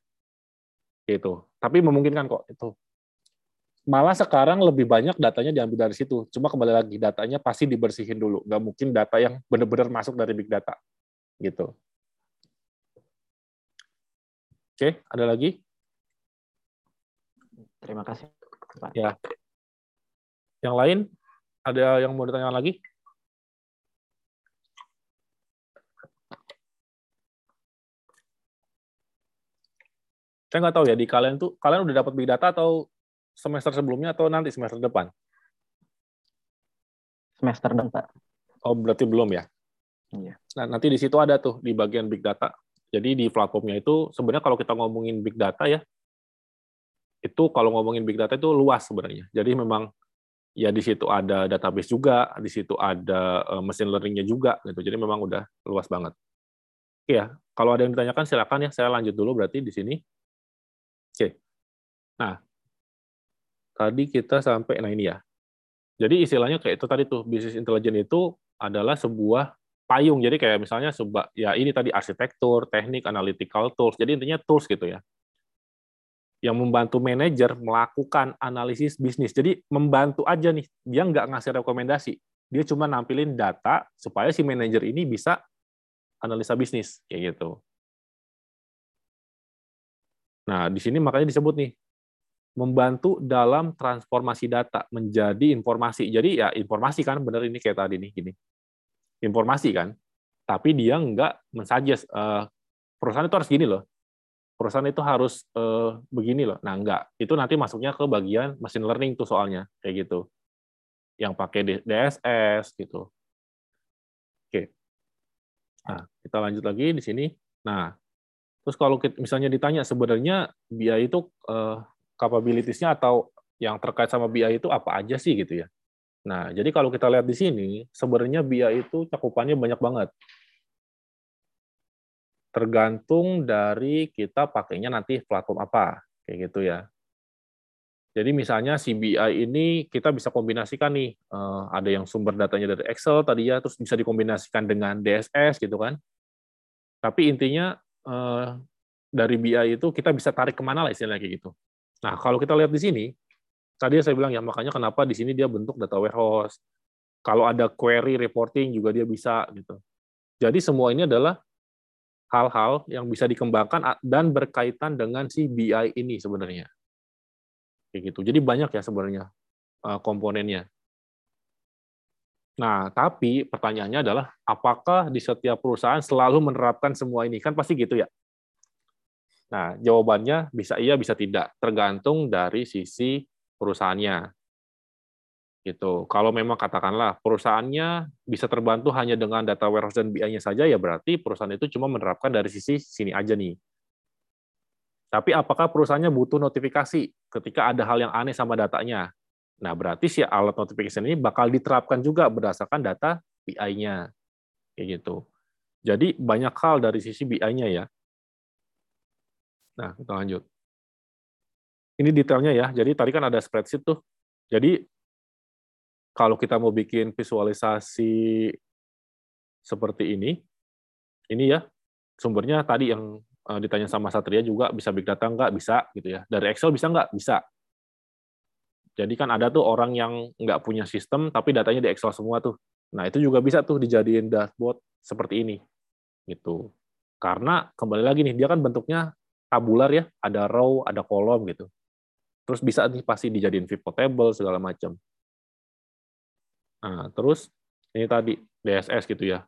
Gitu. Tapi memungkinkan kok itu. Malah sekarang lebih banyak datanya diambil dari situ. Cuma kembali lagi datanya pasti dibersihin dulu. Nggak mungkin data yang benar-benar masuk dari big data. Gitu. Oke, ada lagi? Terima kasih. Pak. Ya. Yang lain, ada yang mau ditanya lagi? Saya nggak tahu ya di kalian tuh kalian udah dapat big data atau semester sebelumnya atau nanti semester depan? Semester depan. Oh berarti belum ya? Iya. Nah nanti di situ ada tuh di bagian big data. Jadi di platformnya itu sebenarnya kalau kita ngomongin big data ya, itu kalau ngomongin big data itu luas sebenarnya. Jadi memang ya di situ ada database juga, di situ ada uh, machine learning-nya juga gitu. Jadi memang udah luas banget. Iya, kalau ada yang ditanyakan silakan ya, saya lanjut dulu berarti di sini. Oke. Nah, tadi kita sampai nah ini ya. Jadi istilahnya kayak itu tadi tuh business intelligence itu adalah sebuah payung. Jadi kayak misalnya sebuah ya ini tadi arsitektur, teknik, analytical tools. Jadi intinya tools gitu ya yang membantu manajer melakukan analisis bisnis. Jadi membantu aja nih, dia nggak ngasih rekomendasi. Dia cuma nampilin data supaya si manajer ini bisa analisa bisnis kayak gitu. Nah, di sini makanya disebut nih membantu dalam transformasi data menjadi informasi. Jadi ya informasi kan benar ini kayak tadi nih gini. Informasi kan. Tapi dia nggak mensuggest uh, perusahaan itu harus gini loh perusahaan itu harus uh, begini loh. Nah, enggak. Itu nanti masuknya ke bagian machine learning tuh soalnya, kayak gitu. Yang pakai DSS gitu. Oke. Nah, kita lanjut lagi di sini. Nah, terus kalau kita, misalnya ditanya sebenarnya BI itu uh, capabilities-nya atau yang terkait sama BI itu apa aja sih gitu ya. Nah, jadi kalau kita lihat di sini, sebenarnya BI itu cakupannya banyak banget tergantung dari kita pakainya nanti platform apa kayak gitu ya. Jadi misalnya CBI ini kita bisa kombinasikan nih, eh, ada yang sumber datanya dari Excel tadi ya, terus bisa dikombinasikan dengan DSS gitu kan. Tapi intinya eh, dari BI itu kita bisa tarik ke mana lah istilahnya kayak gitu. Nah kalau kita lihat di sini, tadi saya bilang ya makanya kenapa di sini dia bentuk data warehouse. Kalau ada query reporting juga dia bisa gitu. Jadi semua ini adalah hal-hal yang bisa dikembangkan dan berkaitan dengan si BI ini sebenarnya. Kayak gitu. Jadi banyak ya sebenarnya uh, komponennya. Nah, tapi pertanyaannya adalah apakah di setiap perusahaan selalu menerapkan semua ini? Kan pasti gitu ya. Nah, jawabannya bisa iya, bisa tidak, tergantung dari sisi perusahaannya. Gitu. Kalau memang katakanlah perusahaannya bisa terbantu hanya dengan data warehouse dan BI-nya saja, ya berarti perusahaan itu cuma menerapkan dari sisi sini aja nih. Tapi apakah perusahaannya butuh notifikasi ketika ada hal yang aneh sama datanya? Nah, berarti si alat notification ini bakal diterapkan juga berdasarkan data BI-nya. Kayak gitu. Jadi banyak hal dari sisi BI-nya ya. Nah, kita lanjut. Ini detailnya ya. Jadi tadi kan ada spreadsheet tuh. Jadi kalau kita mau bikin visualisasi seperti ini, ini ya sumbernya tadi yang eh, ditanya sama Satria juga bisa big data nggak bisa gitu ya. Dari Excel bisa nggak bisa. Jadi kan ada tuh orang yang nggak punya sistem tapi datanya di Excel semua tuh. Nah itu juga bisa tuh dijadiin dashboard seperti ini gitu. Karena kembali lagi nih dia kan bentuknya tabular ya, ada row, ada kolom gitu. Terus bisa nih pasti dijadiin pivot table segala macam. Nah, terus ini tadi DSS gitu ya.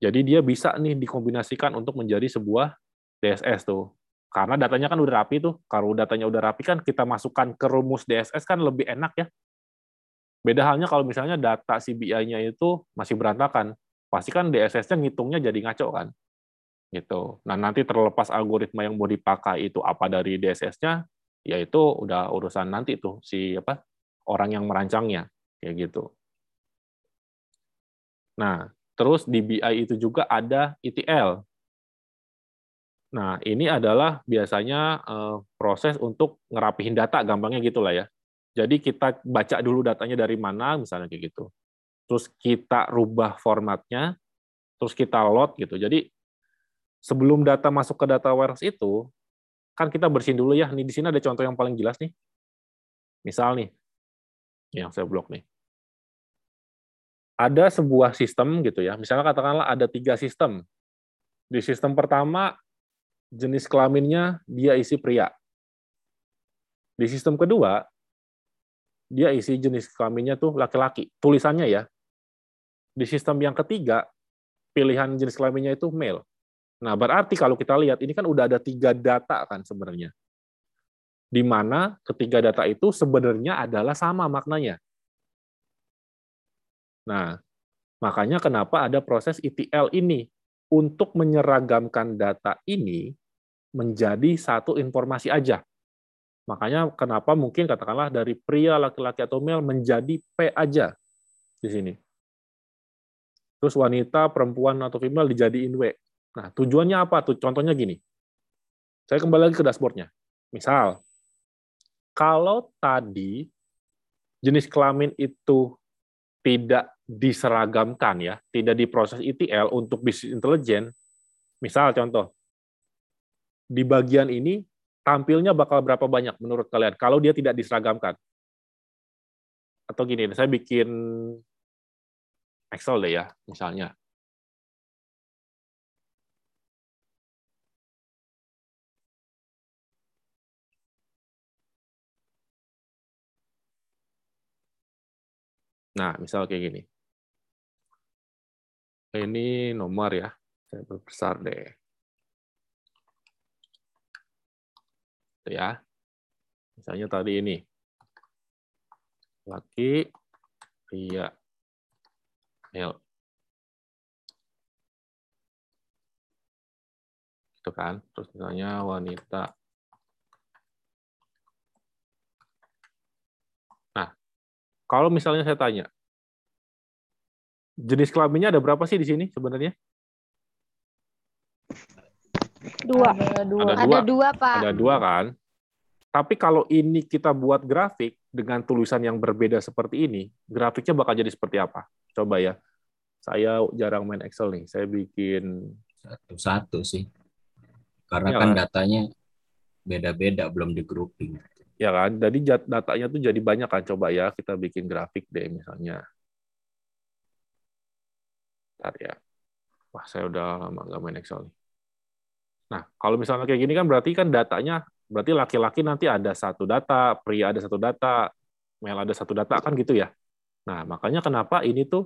Jadi dia bisa nih dikombinasikan untuk menjadi sebuah DSS tuh. Karena datanya kan udah rapi tuh. Kalau datanya udah rapi kan kita masukkan ke rumus DSS kan lebih enak ya. Beda halnya kalau misalnya data CBI-nya itu masih berantakan. Pasti kan DSS-nya ngitungnya jadi ngaco kan. Gitu. Nah, nanti terlepas algoritma yang mau dipakai itu apa dari DSS-nya, yaitu udah urusan nanti tuh si apa orang yang merancangnya kayak gitu. Nah, terus di BI itu juga ada ETL. Nah, ini adalah biasanya eh, proses untuk ngerapihin data, gampangnya gitulah ya. Jadi kita baca dulu datanya dari mana, misalnya kayak gitu. Terus kita rubah formatnya, terus kita load gitu. Jadi sebelum data masuk ke data warehouse itu, kan kita bersihin dulu ya. Nih di sini ada contoh yang paling jelas nih. Misal nih, yang saya blok nih ada sebuah sistem gitu ya, misalnya katakanlah ada tiga sistem. Di sistem pertama, jenis kelaminnya dia isi pria. Di sistem kedua, dia isi jenis kelaminnya tuh laki-laki. Tulisannya ya. Di sistem yang ketiga, pilihan jenis kelaminnya itu male. Nah, berarti kalau kita lihat, ini kan udah ada tiga data kan sebenarnya. Di mana ketiga data itu sebenarnya adalah sama maknanya. Nah, makanya kenapa ada proses ETL ini untuk menyeragamkan data ini menjadi satu informasi aja. Makanya kenapa mungkin katakanlah dari pria, laki-laki atau male menjadi P aja di sini. Terus wanita, perempuan atau female dijadiin W. Nah, tujuannya apa tuh? Contohnya gini. Saya kembali lagi ke dashboardnya. Misal, kalau tadi jenis kelamin itu tidak diseragamkan ya, tidak diproses ETL untuk bisnis intelijen. Misal contoh, di bagian ini tampilnya bakal berapa banyak menurut kalian kalau dia tidak diseragamkan? Atau gini, saya bikin Excel deh ya, misalnya. Nah, misal kayak gini. Ini nomor ya. Saya berbesar deh. Itu ya. Misalnya tadi ini. Laki, pria, male. Itu kan. Terus misalnya wanita, Kalau misalnya saya tanya, jenis kelaminnya ada berapa sih di sini sebenarnya? Dua. Ada dua. Ada dua. Ada dua, Pak. Ada dua kan? Tapi kalau ini kita buat grafik dengan tulisan yang berbeda seperti ini, grafiknya bakal jadi seperti apa? Coba ya. Saya jarang main Excel nih. Saya bikin Satu-satu sih. Karena Iya kan kan? datanya beda-beda, belum di grouping. ya kan. Jadi datanya tuh jadi banyak kan. Coba ya kita bikin grafik deh misalnya. Ntar ya. Wah, saya udah lama nggak main Excel nih. Nah, kalau misalnya kayak gini kan berarti kan datanya, berarti laki-laki nanti ada satu data, pria ada satu data, male ada satu data, kan gitu ya. Nah, makanya kenapa ini tuh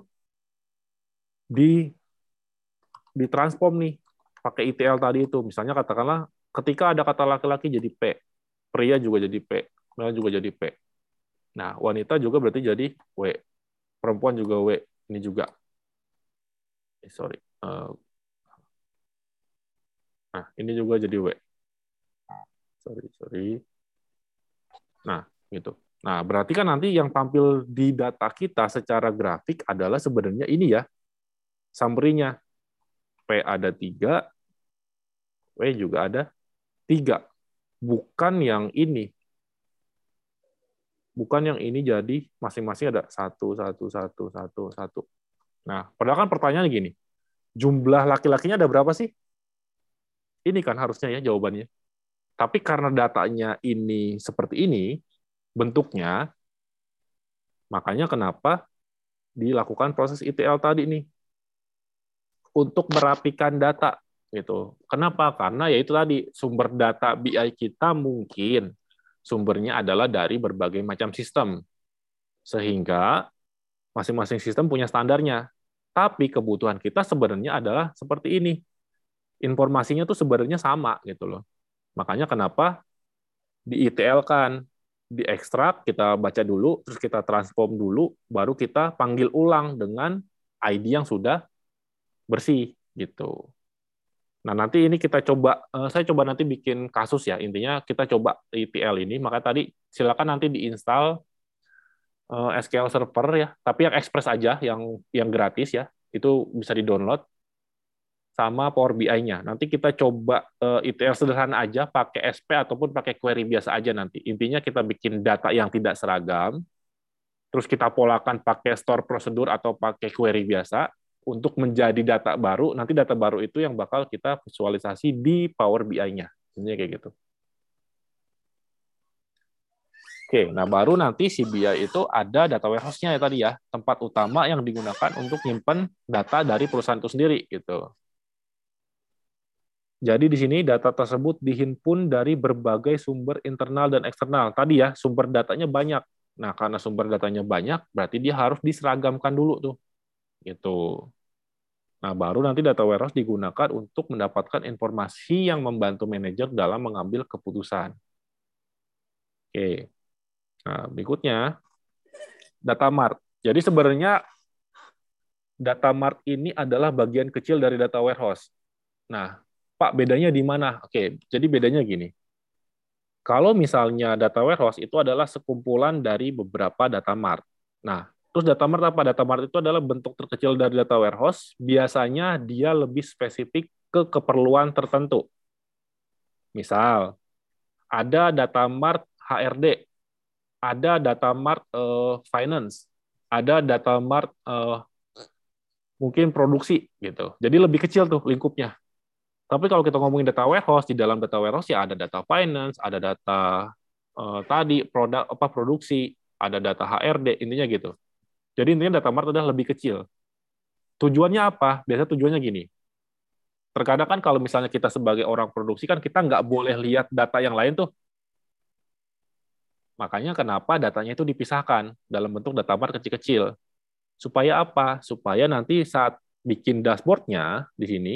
di ditransform nih pakai ETL tadi itu. Misalnya katakanlah ketika ada kata laki-laki jadi P, pria juga jadi P, male juga jadi P. Nah, wanita juga berarti jadi W. Perempuan juga W. Ini juga. Eh, sorry. Uh, nah, ini juga jadi W. Sorry, sorry. Nah, gitu. Nah, berarti kan nanti yang tampil di data kita secara grafik adalah sebenarnya ini ya, summary-nya. P ada tiga, W juga ada tiga. Bukan yang ini. Bukan yang ini jadi masing-masing ada satu, satu, satu, satu, satu. Nah, padahal kan pertanyaannya gini, jumlah laki-lakinya ada berapa sih? Ini kan harusnya ya jawabannya. Tapi karena datanya ini seperti ini, bentuknya, makanya kenapa dilakukan proses ETL tadi nih untuk merapikan data gitu. Kenapa? Karena ya itu tadi sumber data BI kita mungkin sumbernya adalah dari berbagai macam sistem. Sehingga masing-masing sistem punya standarnya. Tapi kebutuhan kita sebenarnya adalah seperti ini. Informasinya tuh sebenarnya sama gitu loh. Makanya kenapa di ETL kan diekstrak, kita baca dulu, terus kita transform dulu, baru kita panggil ulang dengan ID yang sudah bersih gitu. Nah, nanti ini kita coba eh, saya coba nanti bikin kasus ya. Intinya kita coba ETL ini, maka tadi silakan nanti diinstal eh, SQL Server ya, tapi yang Express aja yang yang gratis ya. Itu bisa di-download sama Power BI-nya. Nanti kita coba uh, eh, ETL sederhana aja, pakai SP ataupun pakai query biasa aja nanti. Intinya kita bikin data yang tidak seragam, terus kita polakan pakai store prosedur atau pakai query biasa untuk menjadi data baru. Nanti data baru itu yang bakal kita visualisasi di Power BI-nya. Ini kayak gitu. Oke, nah baru nanti si BI itu ada data warehouse-nya ya tadi ya, tempat utama yang digunakan untuk nyimpen data dari perusahaan itu sendiri gitu. Jadi di sini data tersebut dihimpun dari berbagai sumber internal dan eksternal. Tadi ya, sumber datanya banyak. Nah, karena sumber datanya banyak, berarti dia harus diseragamkan dulu tuh. Gitu. Nah, baru nanti data warehouse digunakan untuk mendapatkan informasi yang membantu manajer dalam mengambil keputusan. Oke. Nah, berikutnya data mart. Jadi sebenarnya data mart ini adalah bagian kecil dari data warehouse. Nah, Pak, bedanya di mana? Oke, jadi bedanya gini. Kalau misalnya data warehouse itu adalah sekumpulan dari beberapa data mart. Nah, terus data mart apa? Data mart itu adalah bentuk terkecil dari data warehouse. Biasanya dia lebih spesifik ke keperluan tertentu. Misal, ada data mart HRD, ada data mart uh, finance, ada data mart uh, mungkin produksi gitu. Jadi lebih kecil tuh lingkupnya. Tapi kalau kita ngomongin data warehouse, di dalam data warehouse ya ada data finance, ada data uh, tadi produk apa produksi, ada data HRD, intinya gitu. Jadi intinya data mart adalah lebih kecil. Tujuannya apa? Biasanya tujuannya gini. Terkadang kan kalau misalnya kita sebagai orang produksi kan kita nggak boleh lihat data yang lain tuh. Makanya kenapa datanya itu dipisahkan dalam bentuk data mart kecil-kecil. Supaya apa? Supaya nanti saat bikin dashboardnya di sini,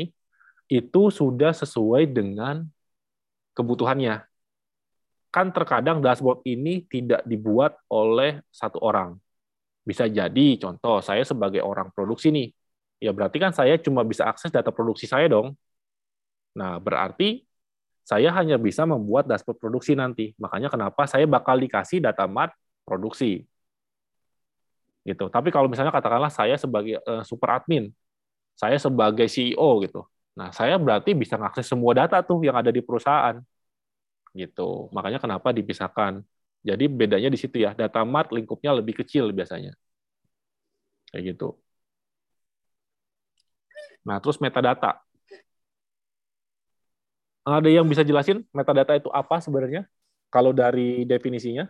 itu sudah sesuai dengan kebutuhannya. Kan terkadang dashboard ini tidak dibuat oleh satu orang. Bisa jadi, contoh, saya sebagai orang produksi nih, ya berarti kan saya cuma bisa akses data produksi saya dong. Nah, berarti saya hanya bisa membuat dashboard produksi nanti. Makanya kenapa saya bakal dikasih data mart produksi. Gitu. Tapi kalau misalnya katakanlah saya sebagai uh, super admin, saya sebagai CEO gitu. Nah, saya berarti bisa mengakses semua data tuh yang ada di perusahaan. Gitu. Makanya kenapa dipisahkan. Jadi bedanya di situ ya. Data mart lingkupnya lebih kecil biasanya. Kayak gitu. Nah, terus metadata. Ada yang bisa jelasin metadata itu apa sebenarnya? Kalau dari definisinya?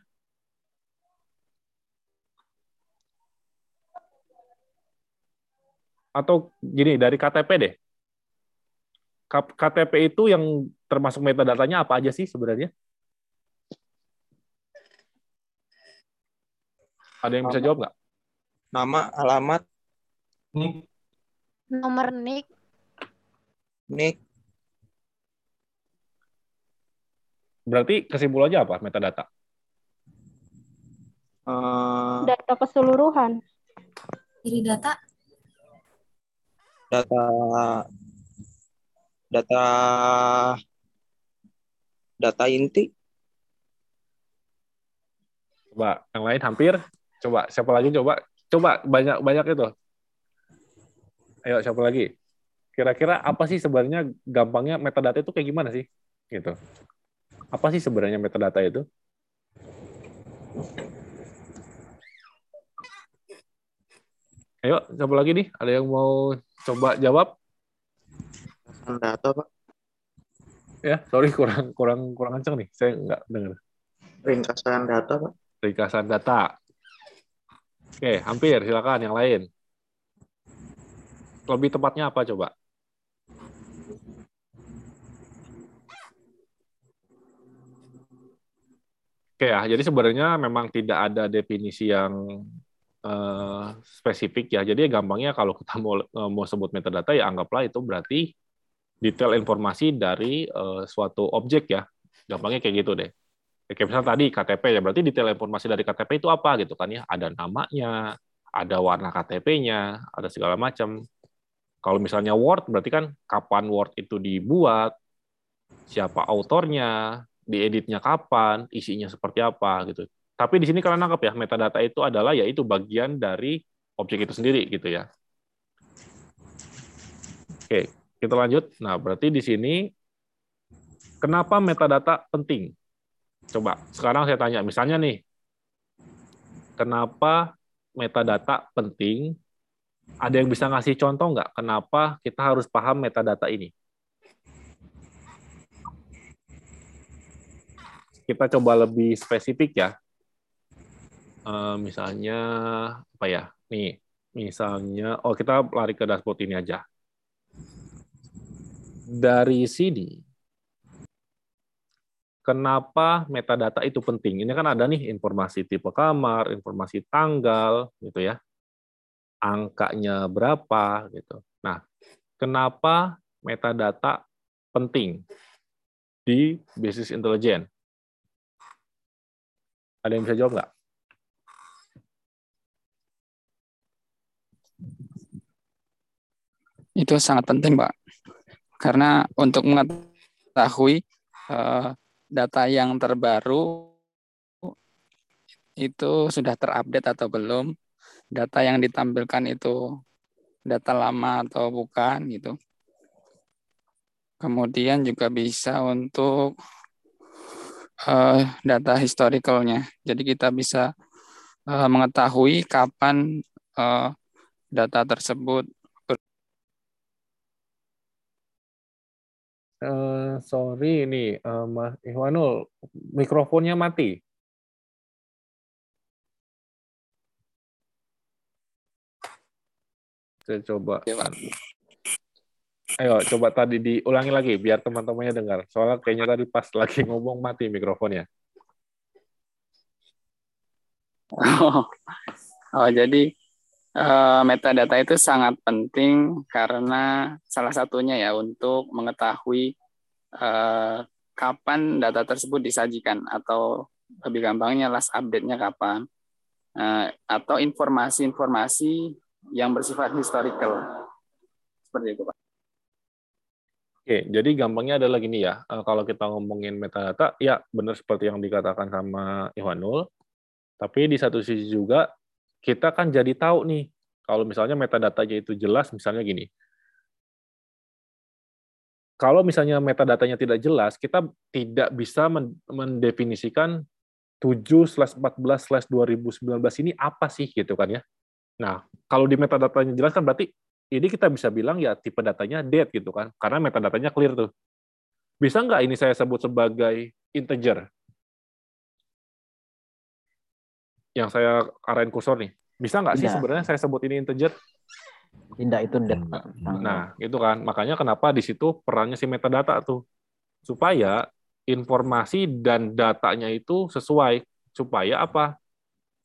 Atau gini, dari KTP deh. KTP itu yang termasuk metadatanya apa aja sih sebenarnya? Ada yang bisa jawab nggak? Nama, alamat, nik, nomor nik, nik. Berarti kesimpulannya apa metadata? Eh, Data keseluruhan. Iri data. data data data inti Coba yang lain hampir. Coba siapa lagi coba? Coba banyak banyak itu. Ayo siapa lagi? Kira-kira apa sih sebenarnya gampangnya metadata itu kayak gimana sih? Gitu. Apa sih sebenarnya metadata itu? Ayo, siapa lagi nih? Ada yang mau coba jawab? Data pak Ya, sorry kurang kurang kurang kenceng nih. Saya nggak dengar. ringkasan data pak Ringkasan data. Oke, hampir. Silakan yang lain. Lebih tepatnya apa coba? Oke ya, jadi sebenarnya memang tidak ada definisi yang eh, spesifik ya. Jadi gampangnya kalau kita mau eh, mau sebut metadata ya anggaplah itu berarti detail informasi dari eh, suatu objek ya. Gampangnya kayak gitu deh. Ya, Kayak misalnya tadi KTP ya, berarti detail informasi dari KTP itu apa gitu kan ya? Ada namanya, ada warna KTP-nya, ada segala macam. Kalau misalnya Word berarti kan kapan Word itu dibuat, siapa autornya, dieditnya kapan, isinya seperti apa gitu. Tapi di sini kalian nangkep ya, metadata itu adalah yaitu bagian dari objek itu sendiri gitu ya. Oke, kita lanjut. Nah, berarti di sini kenapa metadata penting? Coba sekarang saya tanya, misalnya nih, kenapa metadata penting? Ada yang bisa ngasih contoh nggak? Kenapa kita harus paham metadata ini? Kita coba lebih spesifik ya. Eh, misalnya apa ya? Nih, misalnya oh kita lari ke dashboard ini aja. Dari sini kenapa metadata itu penting? Ini kan ada nih informasi tipe kamar, informasi tanggal gitu ya. Angkanya berapa gitu. Nah, kenapa metadata penting di business intelligence? Ada yang bisa jawab nggak? Itu sangat penting, Pak. Karena untuk mengetahui eh, data yang terbaru itu sudah terupdate atau belum, data yang ditampilkan itu data lama atau bukan gitu. Kemudian juga bisa untuk eh, data historicalnya. Jadi kita bisa eh, mengetahui kapan eh, data tersebut Eh, sorry ini eh, Mas Ihwanul mikrofonnya mati. Saya coba. Ayo coba tadi diulangi lagi biar teman-temannya dengar. Soalnya kayaknya tadi pas lagi ngomong mati mikrofonnya. Oh, oh jadi eh, metadata itu sangat penting karena salah satunya ya untuk mengetahui eh, kapan data tersebut disajikan atau lebih gampangnya last update-nya kapan Eh, atau informasi-informasi yang bersifat historical seperti itu Pak. Oke, jadi gampangnya adalah gini ya. eh, Kalau kita ngomongin metadata, ya benar seperti yang dikatakan sama Ihwanul. Tapi di satu sisi juga kita kan jadi tahu nih kalau misalnya metadatanya itu jelas, misalnya gini. Kalau misalnya metadatanya tidak jelas, kita tidak bisa men- mendefinisikan 7/14/2019 ini apa sih gitu kan ya. Nah, kalau di metadatanya jelas kan berarti ini kita bisa bilang ya tipe datanya date gitu kan, karena metadatanya clear tuh. Bisa nggak ini saya sebut sebagai integer? Yang saya arahin kursor nih. Bisa nggak sih sebenarnya saya sebut ini integer? Tidak itu dat. Nah, itu kan. Makanya kenapa di situ perannya si metadata tuh. Supaya informasi dan datanya itu sesuai. Supaya apa?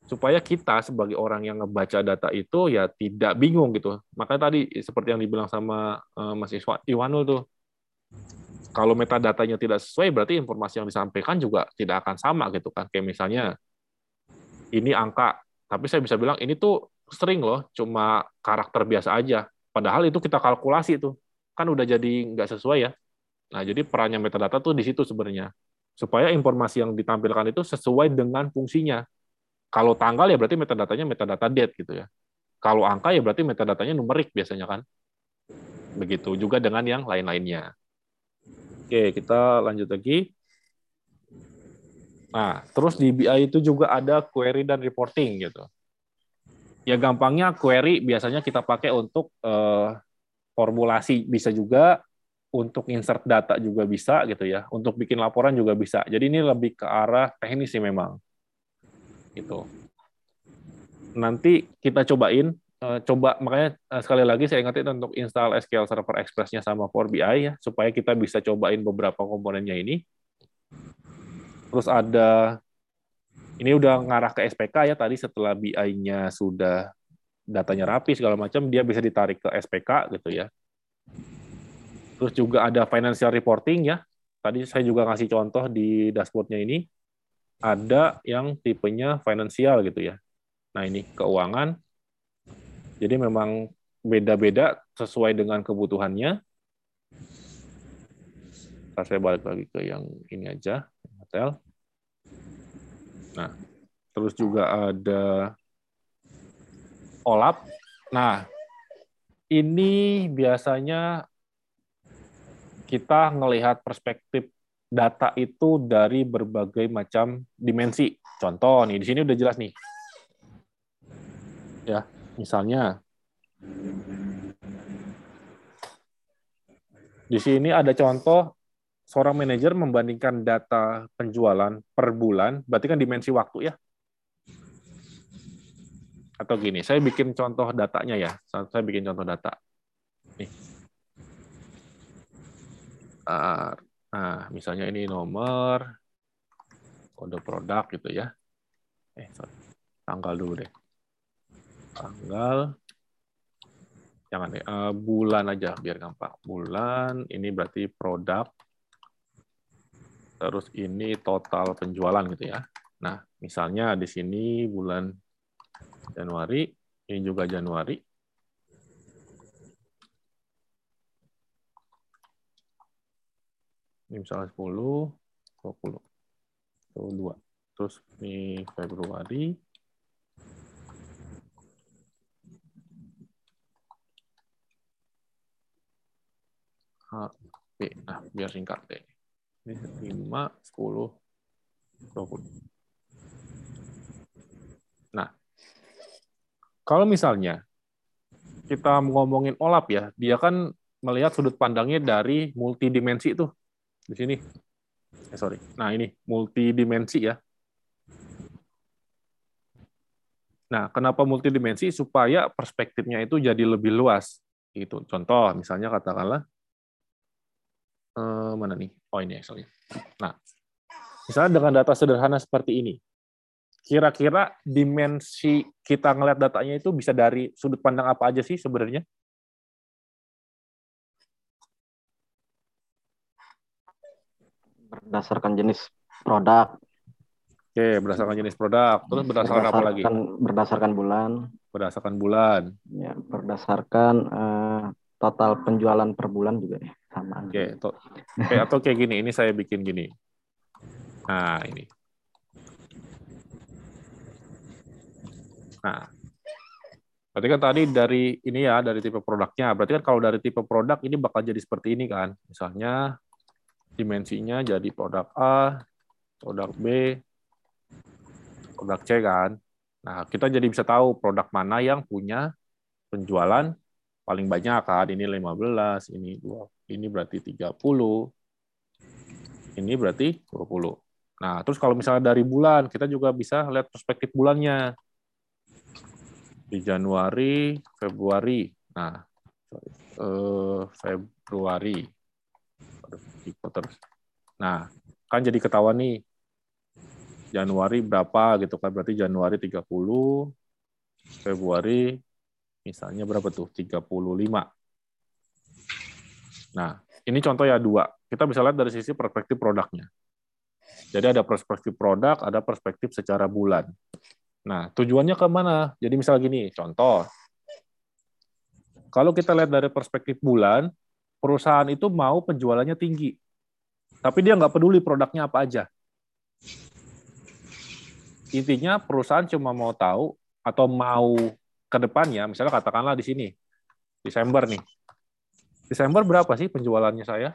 Supaya kita sebagai orang yang ngebaca data itu ya tidak bingung gitu. Makanya tadi seperti yang dibilang sama eh, Mas Iwanul tuh. Kalau metadatanya tidak sesuai berarti informasi yang disampaikan juga tidak akan sama gitu kan. Kayak misalnya ini angka. Tapi saya bisa bilang ini tuh sering loh, cuma karakter biasa aja. Padahal itu kita kalkulasi tuh, kan udah jadi nggak sesuai ya. Nah, jadi perannya metadata tuh di situ sebenarnya. Supaya informasi yang ditampilkan itu sesuai dengan fungsinya. Kalau tanggal ya berarti metadatanya metadata date gitu ya. Kalau angka ya berarti metadatanya numerik biasanya kan. Begitu juga dengan yang lain-lainnya. Oke, kita lanjut lagi. Nah, terus di BI itu juga ada query dan reporting gitu. Ya gampangnya query biasanya kita pakai untuk eh, formulasi bisa juga untuk insert data juga bisa gitu ya. Untuk bikin laporan juga bisa. Jadi ini lebih ke arah teknis sih memang. Gitu. Nanti kita cobain eh, coba makanya eh, sekali lagi saya ingatin untuk install SQL Server Express-nya sama Power BI ya supaya kita bisa cobain beberapa komponennya ini Terus ada ini udah ngarah ke SPK ya tadi setelah BI-nya sudah datanya rapi segala macam dia bisa ditarik ke SPK gitu ya. Terus juga ada financial reporting ya. Tadi saya juga ngasih contoh di dashboardnya ini ada yang tipenya financial gitu ya. Nah, ini keuangan. Jadi memang beda-beda sesuai dengan kebutuhannya. Saya balik lagi ke yang ini aja hotel. Nah, terus juga ada OLAP. Nah, ini biasanya kita melihat perspektif data itu dari berbagai macam dimensi. Contoh nih, di sini udah jelas nih. Ya, misalnya di sini ada contoh seorang manajer membandingkan data penjualan per bulan, berarti kan dimensi waktu ya. Atau gini, saya bikin contoh datanya ya. Saya bikin contoh data. Nih. Nah, misalnya ini nomor kode produk gitu ya. Eh. Tanggal dulu deh. Tanggal jangan deh, uh, bulan aja biar gampang. Bulan ini berarti produk terus ini total penjualan gitu ya. Nah, misalnya di sini bulan Januari, ini juga Januari. Ini misalnya 10, 20, 22. Terus ini Februari. Nah, biar singkat deh. Ini 5, 10, 20. Nah, kalau misalnya kita ngomongin OLAP ya, dia kan melihat sudut pandangnya dari multidimensi itu. Di sini. Eh, sorry. Nah, ini multidimensi ya. Nah, kenapa multidimensi? Supaya perspektifnya itu jadi lebih luas. Gitu. Contoh, misalnya katakanlah eh, mana nih? Oh ini actually. Nah, misalnya dengan data sederhana seperti ini, kira-kira dimensi kita ngeliat datanya itu bisa dari sudut pandang apa aja sih sebenarnya? Berdasarkan jenis produk. Oke, berdasarkan jenis produk. Terus berdasarkan, berdasarkan apa lagi? Berdasarkan bulan. Berdasarkan bulan. Ya, berdasarkan uh, total penjualan per bulan juga ya sama. Oke, okay. atau kayak gini, ini saya bikin gini. Nah, ini. Nah, berarti kan tadi dari ini ya, dari tipe produknya. Berarti kan kalau dari tipe produk ini bakal jadi seperti ini kan. Misalnya dimensinya jadi produk A, produk B, produk C kan. Nah, kita jadi bisa tahu produk mana yang punya penjualan paling banyak kan. Ini 15 ini dua ini berarti 30 ini berarti 20 nah terus kalau misalnya dari bulan kita juga bisa lihat perspektif bulannya. Di Januari Februari. Nah eh, Februari terus nah kan jadi ketahuan nih Januari berapa gitu kan berarti Januari 30 Februari Misalnya berapa tuh? 35. Nah, ini contoh ya dua. Kita bisa lihat dari sisi perspektif produknya. Jadi ada perspektif produk, ada perspektif secara bulan. Nah, tujuannya ke mana? Jadi misal gini, contoh. Kalau kita lihat dari perspektif bulan, perusahaan itu mau penjualannya tinggi. Tapi dia nggak peduli produknya apa aja. Intinya perusahaan cuma mau tahu atau mau ke depannya, misalnya katakanlah di sini, Desember nih. Desember berapa sih penjualannya saya?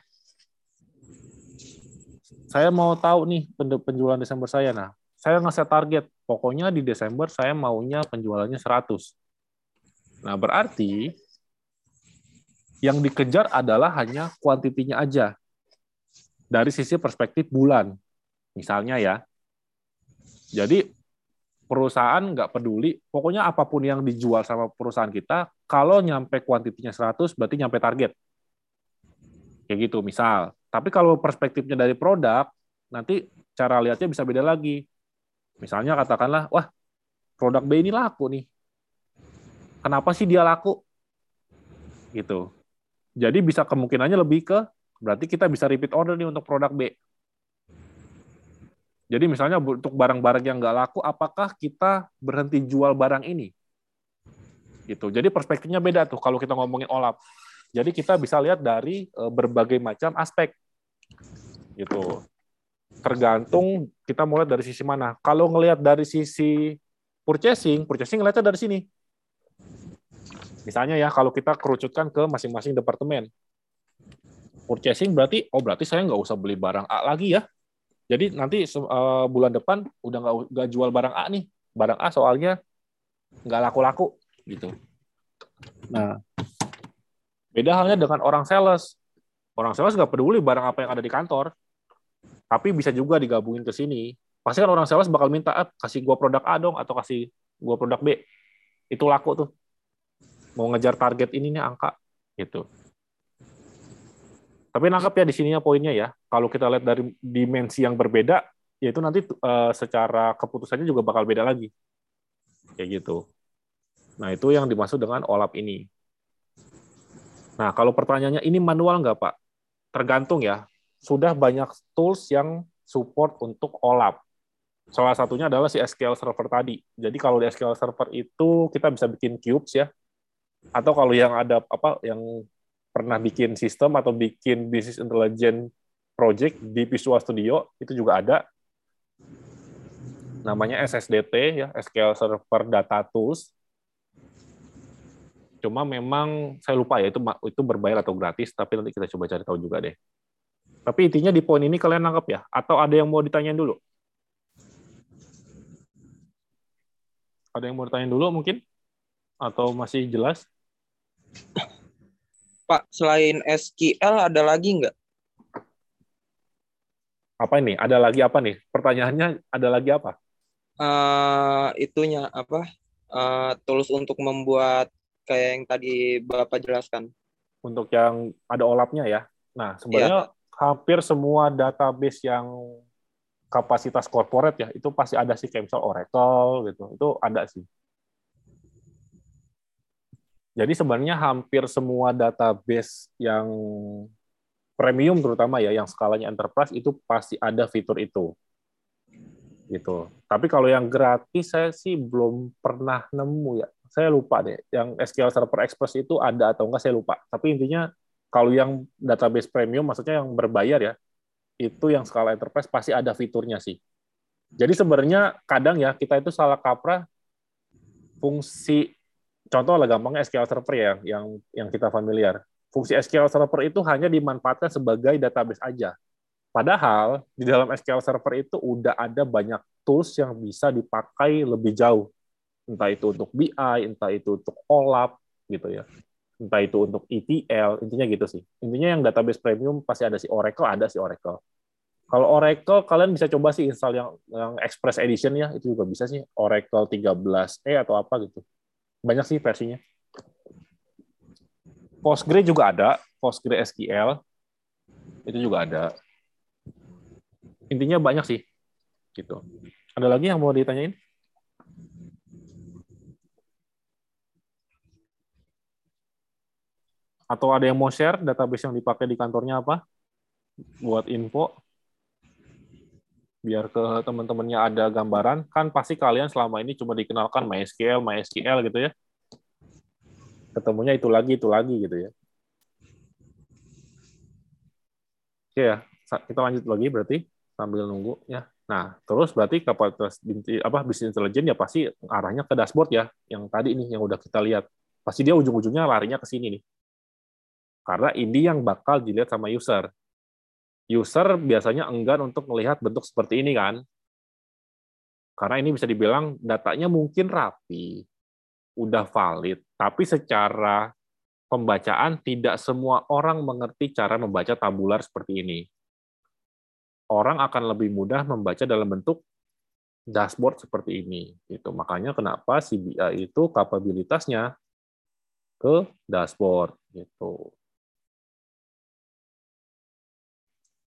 Saya mau tahu nih penjualan Desember saya. Nah, saya ngasih target, pokoknya di Desember saya maunya penjualannya 100. Nah, berarti yang dikejar adalah hanya kuantitinya aja. Dari sisi perspektif bulan. Misalnya ya. Jadi perusahaan nggak peduli, pokoknya apa pun yang dijual sama perusahaan kita, kalau nyampe kuantitinya 100, berarti nyampe target. Kayak gitu, misal. Tapi kalau perspektifnya dari produk, nanti cara lihatnya bisa beda lagi. Misalnya katakanlah, wah, produk B ini laku nih. Kenapa sih dia laku? Gitu. Jadi bisa kemungkinannya lebih ke berarti kita bisa repeat order nih untuk produk B. Jadi misalnya untuk barang-barang yang nggak laku, apakah kita berhenti jual barang ini? Gitu. Jadi perspektifnya beda tuh kalau kita ngomongin olap. Jadi kita bisa lihat dari e, berbagai macam aspek. Gitu. Tergantung kita mulai dari sisi mana. Kalau ngelihat dari sisi purchasing, purchasing ngelihatnya dari sini. Misalnya ya, kalau kita kerucutkan ke masing-masing departemen. Purchasing berarti, oh berarti saya nggak usah beli barang A lagi ya. Jadi nanti uh, bulan depan udah nggak nggak jual barang A nih. Barang A soalnya nggak laku-laku gitu. Nah, beda halnya dengan orang sales. Orang sales nggak peduli barang apa yang ada di kantor, tapi bisa juga digabungin ke sini. Pasti kan orang sales bakal minta, ah, kasih gua produk A dong, atau kasih gua produk B. Itu laku tuh mau ngejar target ini nih angka gitu. Tapi nangkap ya di sininya poinnya ya. Kalau kita lihat dari dimensi yang berbeda, yaitu nanti uh, secara keputusannya juga bakal beda lagi. Kayak gitu. Nah, itu yang dimaksud dengan OLAP ini. Nah, kalau pertanyaannya ini manual nggak, Pak? Tergantung ya. Sudah banyak tools yang support untuk OLAP. Salah satunya adalah si SQL Server tadi. Jadi kalau di SQL Server itu kita bisa bikin cubes ya atau kalau yang ada apa yang pernah bikin sistem atau bikin business intelligence project di Visual Studio itu juga ada. Namanya SSDT ya SQL Server Data Tools. Cuma memang saya lupa ya itu itu berbayar atau gratis tapi nanti kita coba cari tahu juga deh. Tapi intinya di poin ini kalian nangkap ya? Atau ada yang mau ditanyain dulu? Ada yang mau ditanyain dulu mungkin atau masih jelas Pak, selain SQL ada lagi nggak? Apa ini? Ada lagi apa nih? Pertanyaannya ada lagi apa? Uh, itunya apa? Uh, tools untuk membuat kayak yang tadi Bapak jelaskan. Untuk yang ada olapnya ya. Nah, sebenarnya yeah. hampir semua database yang kapasitas corporate ya, itu pasti ada sih kayak misal Oracle gitu. Itu ada sih. Jadi sebenarnya hampir semua database yang premium terutama ya, yang skalanya enterprise itu pasti ada fitur itu. Gitu. Tapi kalau yang gratis saya sih belum pernah nemu ya. Saya lupa deh. Yang SQL Server Express itu ada atau enggak saya lupa. Tapi intinya kalau yang database premium maksudnya yang berbayar ya, itu yang skala enterprise pasti ada fiturnya sih. Jadi sebenarnya kadang ya kita itu salah kaprah fungsi contoh lah gampangnya SQL Server ya yang yang kita familiar. Fungsi SQL Server itu hanya dimanfaatkan sebagai database aja. Padahal di dalam SQL Server itu udah ada banyak tools yang bisa dipakai lebih jauh. Entah itu untuk BI, entah itu untuk OLAP gitu ya. Entah itu untuk ETL, intinya gitu sih. Intinya yang database premium pasti ada si Oracle, ada si Oracle. Kalau Oracle kalian bisa coba sih install yang yang Express Edition ya, itu juga bisa sih Oracle 13E atau apa gitu banyak sih versinya. Postgre juga ada, Postgre SQL itu juga ada. Intinya banyak sih, gitu. Ada lagi yang mau ditanyain? Atau ada yang mau share database yang dipakai di kantornya apa? Buat info. Biar ke teman-temannya ada gambaran. Kan pasti kalian selama ini cuma dikenalkan MySQL, MySQL gitu ya. Ketemunya itu lagi, itu lagi gitu ya. Oke ya, kita lanjut lagi berarti sambil nunggu ya. Nah, terus berarti kapasitas apa bisnis intelijen ya pasti arahnya ke dashboard ya, yang tadi nih yang udah kita lihat. Pasti dia ujung-ujungnya larinya ke sini nih. Karena ini yang bakal dilihat sama user user biasanya enggan untuk melihat bentuk seperti ini kan. Karena ini bisa dibilang datanya mungkin rapi, udah valid, tapi secara pembacaan tidak semua orang mengerti cara membaca tabular seperti ini. Orang akan lebih mudah membaca dalam bentuk dashboard seperti ini. Itu makanya kenapa CBI itu kapabilitasnya ke dashboard gitu.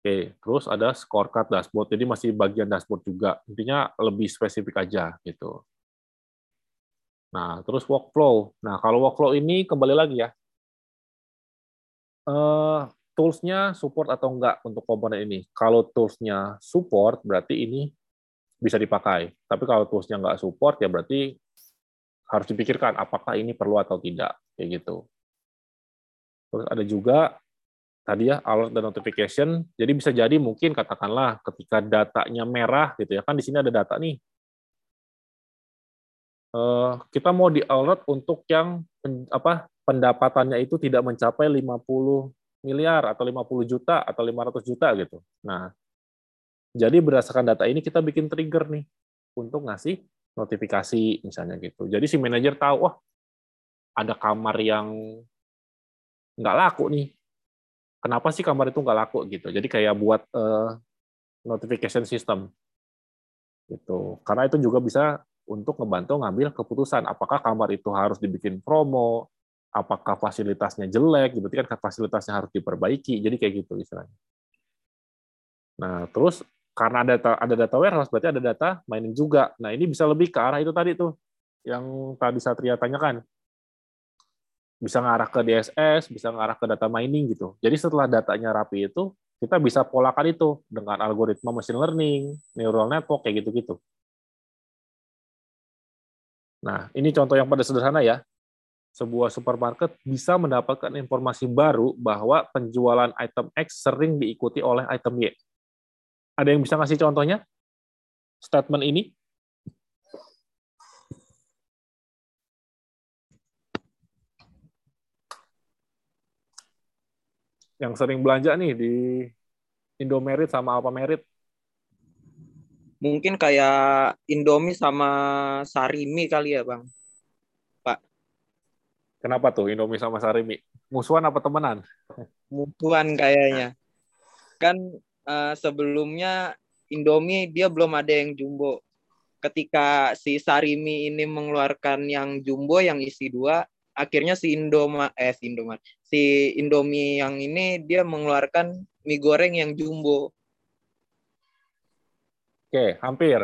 Oke, terus ada scorecard dashboard. Jadi masih bagian dashboard juga. Intinya lebih spesifik aja gitu. Nah, terus workflow. Nah, kalau workflow ini kembali lagi ya. Uh, tools-nya support atau enggak untuk komponen ini. Kalau tools-nya support, berarti ini bisa dipakai. Tapi kalau tools-nya enggak support, ya berarti harus dipikirkan apakah ini perlu atau tidak. Kayak gitu. Terus ada juga tadi ya alert dan notification. Jadi bisa jadi mungkin katakanlah ketika datanya merah gitu ya kan di sini ada data nih. Uh, kita mau di alert untuk yang apa pendapatannya itu tidak mencapai 50 miliar atau 50 juta atau 500 juta gitu. Nah, jadi berdasarkan data ini kita bikin trigger nih untuk ngasih notifikasi misalnya gitu. Jadi si manajer tahu wah ada kamar yang nggak laku nih kenapa sih kamar itu nggak laku gitu. Jadi kayak buat uh, notification system gitu. Karena itu juga bisa untuk ngebantu ngambil keputusan apakah kamar itu harus dibikin promo, apakah fasilitasnya jelek, berarti kan fasilitasnya harus diperbaiki. Jadi kayak gitu istilahnya. Nah, terus karena ada data, ada data warehouse, berarti ada data mining juga. Nah, ini bisa lebih ke arah itu tadi tuh, yang tadi Satria tanyakan bisa ngarah ke DSS, bisa ngarah ke data mining gitu. Jadi setelah datanya rapi itu, kita bisa polakan itu dengan algoritma machine learning, neural network kayak gitu-gitu. Nah, ini contoh yang pada sederhana ya. Sebuah supermarket bisa mendapatkan informasi baru bahwa penjualan item X sering diikuti oleh item Y. Ada yang bisa ngasih contohnya? Statement ini? Yang sering belanja nih di Indomerit sama Alfamarit? Mungkin kayak Indomie sama Sarimi kali ya, Bang. Pak. Kenapa tuh Indomie sama Sarimi? Musuhan apa temenan? Musuhan kayaknya. Kan uh, sebelumnya Indomie dia belum ada yang jumbo. Ketika si Sarimi ini mengeluarkan yang jumbo yang isi dua, akhirnya si Indoma eh si Indoma si Indomie yang ini dia mengeluarkan mie goreng yang jumbo. Oke, hampir.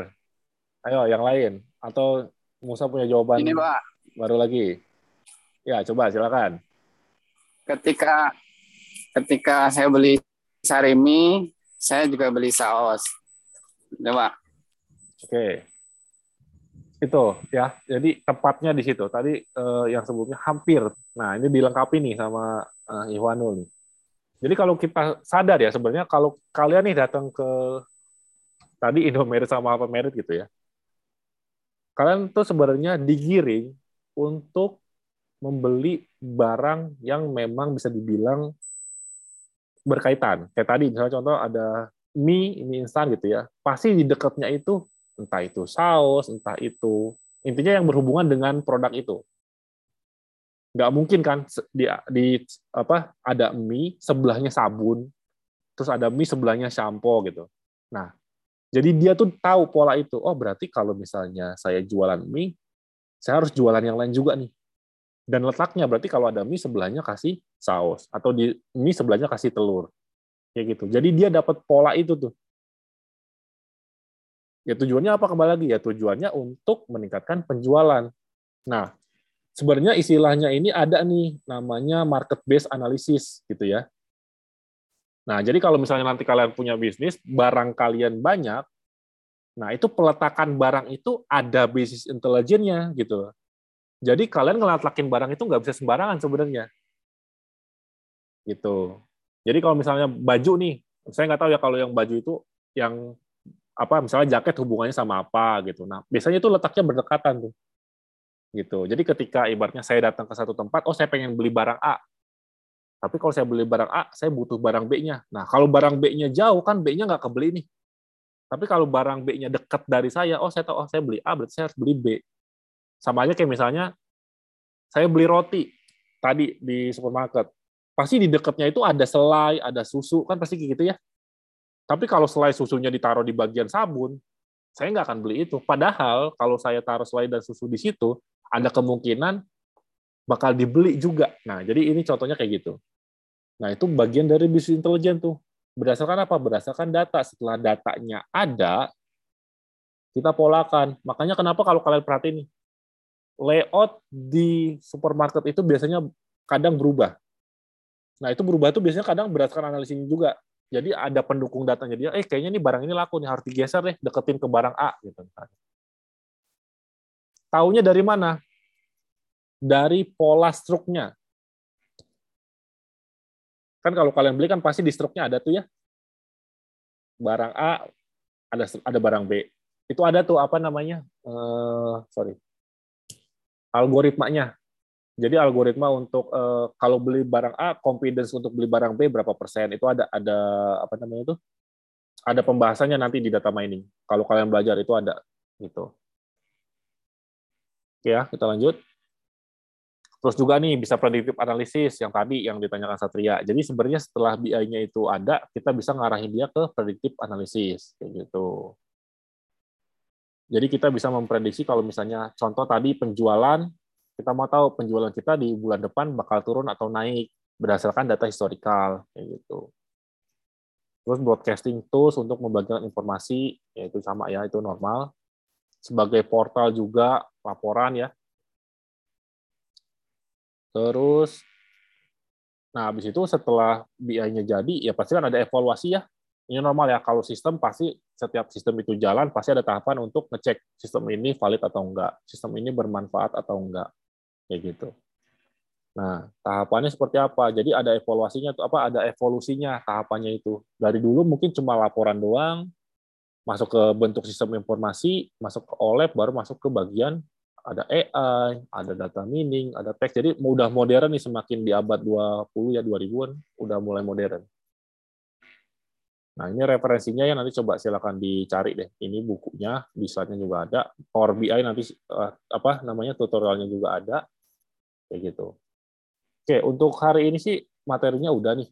Ayo yang lain atau Musa punya jawaban ini Pak. baru lagi. Ya, coba silakan. Ketika ketika saya beli sarimi, saya juga beli saus. Coba. Oke itu ya. Jadi tepatnya di situ. Tadi uh, yang sebelumnya hampir. Nah ini dilengkapi nih sama uh, Iwanul nih. Jadi kalau kita sadar ya sebenarnya kalau kalian nih datang ke tadi Indomaret sama apa Merit gitu ya. Kalian tuh sebenarnya digiring untuk membeli barang yang memang bisa dibilang berkaitan. Kayak tadi misalnya contoh ada mie mie instan gitu ya. Pasti di dekatnya itu entah itu saus, entah itu intinya yang berhubungan dengan produk itu. Nggak mungkin kan di, di apa ada mie sebelahnya sabun, terus ada mie sebelahnya shampoo gitu. Nah, jadi dia tuh tahu pola itu. Oh, berarti kalau misalnya saya jualan mie, saya harus jualan yang lain juga nih. Dan letaknya berarti kalau ada mie sebelahnya kasih saus atau di mie sebelahnya kasih telur. Kayak gitu. Jadi dia dapat pola itu tuh. Ya tujuannya apa kembali lagi? Ya tujuannya untuk meningkatkan penjualan. Nah, sebenarnya istilahnya ini ada nih namanya market based analysis gitu ya. Nah, jadi kalau misalnya nanti kalian punya bisnis, barang kalian banyak, Nah, itu peletakan barang itu ada business intelligence-nya gitu. Jadi kalian ngelatakin barang itu nggak bisa sembarangan sebenarnya. Gitu. Jadi kalau misalnya baju nih, saya nggak tahu ya kalau yang baju itu yang apa misalnya jaket hubungannya sama apa gitu. Nah, biasanya itu letaknya berdekatan tuh. Gitu. Jadi ketika ibaratnya saya datang ke satu tempat, oh saya pengen beli barang A. Tapi kalau saya beli barang A, saya butuh barang B-nya. Nah, kalau barang B-nya jauh kan B-nya nggak kebeli nih. Tapi kalau barang B-nya dekat dari saya, oh saya tahu, oh saya beli A, berarti saya harus beli B. Sama aja kayak misalnya, saya beli roti tadi di supermarket. Pasti di dekatnya itu ada selai, ada susu, kan pasti gitu ya. Tapi kalau selai susunya ditaruh di bagian sabun, saya nggak akan beli itu. Padahal kalau saya taruh selai dan susu di situ, ada kemungkinan bakal dibeli juga. Nah, jadi ini contohnya kayak gitu. Nah, itu bagian dari bisnis intelijen tuh. Berdasarkan apa? Berdasarkan data. Setelah datanya ada, kita polakan. Makanya kenapa kalau kalian perhatiin nih, layout di supermarket itu biasanya kadang berubah. Nah, itu berubah itu biasanya kadang berdasarkan analisis juga. Jadi ada pendukung datanya dia, eh kayaknya nih barang ini laku nih, harus digeser deh, deketin ke barang A. gitu. Taunya dari mana? Dari pola struknya. Kan kalau kalian beli kan pasti di struknya ada tuh ya. Barang A, ada ada barang B. Itu ada tuh apa namanya? Uh, sorry. Algoritmanya. Jadi algoritma untuk uh, kalau beli barang A, confidence untuk beli barang B berapa persen itu ada ada apa namanya itu? Ada pembahasannya nanti di data mining. Kalau kalian belajar itu ada gitu. Oke ya, kita lanjut. Terus juga nih bisa predictive analysis yang tadi yang ditanyakan Satria. Jadi sebenarnya setelah BI-nya itu ada, kita bisa ngarahin dia ke predictive analysis kayak gitu. Jadi kita bisa memprediksi kalau misalnya contoh tadi penjualan, kita mau tahu penjualan kita di bulan depan bakal turun atau naik berdasarkan data historikal kayak gitu. Terus broadcasting tools untuk membagikan informasi yaitu sama ya itu normal. Sebagai portal juga laporan ya Terus, nah habis itu setelah BI-nya jadi, ya pasti kan ada evaluasi ya. Ini normal ya, kalau sistem pasti setiap sistem itu jalan, pasti ada tahapan untuk ngecek sistem ini valid atau enggak, sistem ini bermanfaat atau enggak, kayak gitu. Nah, tahapannya seperti apa? Jadi ada evaluasinya atau apa? Ada evolusinya tahapannya itu. Dari dulu mungkin cuma laporan doang, masuk ke bentuk sistem informasi, masuk ke OLAP, baru masuk ke bagian ada AI, ada data mining, ada teks. Jadi mudah modern nih semakin di abad 20 ya 2000-an udah mulai modern. Nah, ini referensinya ya nanti coba silakan dicari deh. Ini bukunya, di slide-nya juga ada. Power BI nanti uh, apa namanya tutorialnya juga ada. Kayak gitu. Oke, untuk hari ini sih materinya udah nih.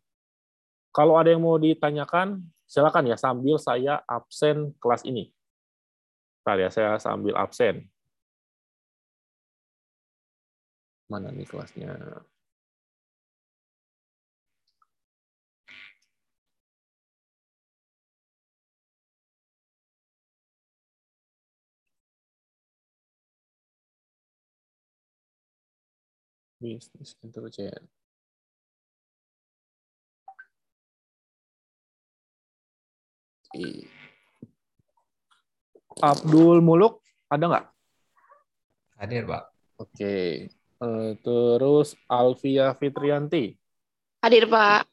Kalau ada yang mau ditanyakan, silakan ya sambil saya absen kelas ini. Tadi ya, saya sambil absen. Mana nih kelasnya? Business Intelligence. Abdul Muluk, ada nggak? Hadir, Pak. Oke. Uh, terus Alvia Fitrianti. Hadir, Pak.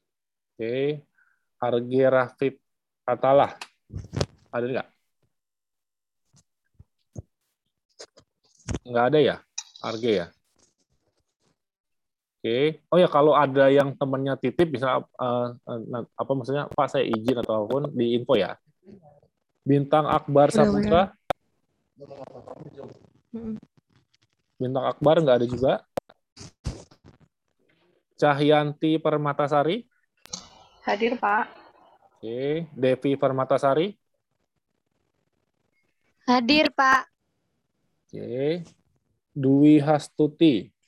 Oke. Arge Rafif Atalah. Hadir nggak? Nggak ada ya? Arge ya? Oke. Oh ya kalau ada yang temannya titip bisa uh, uh, apa maksudnya Pak saya izin atau apa pun di info ya. Bintang Akbar Saputra. Bintang Akbar nggak ada juga. Cahyanti Permatasari. Hadir, Pak. Oke. Devi Permatasari. Hadir, Pak. Oke. Dwi Hastuti.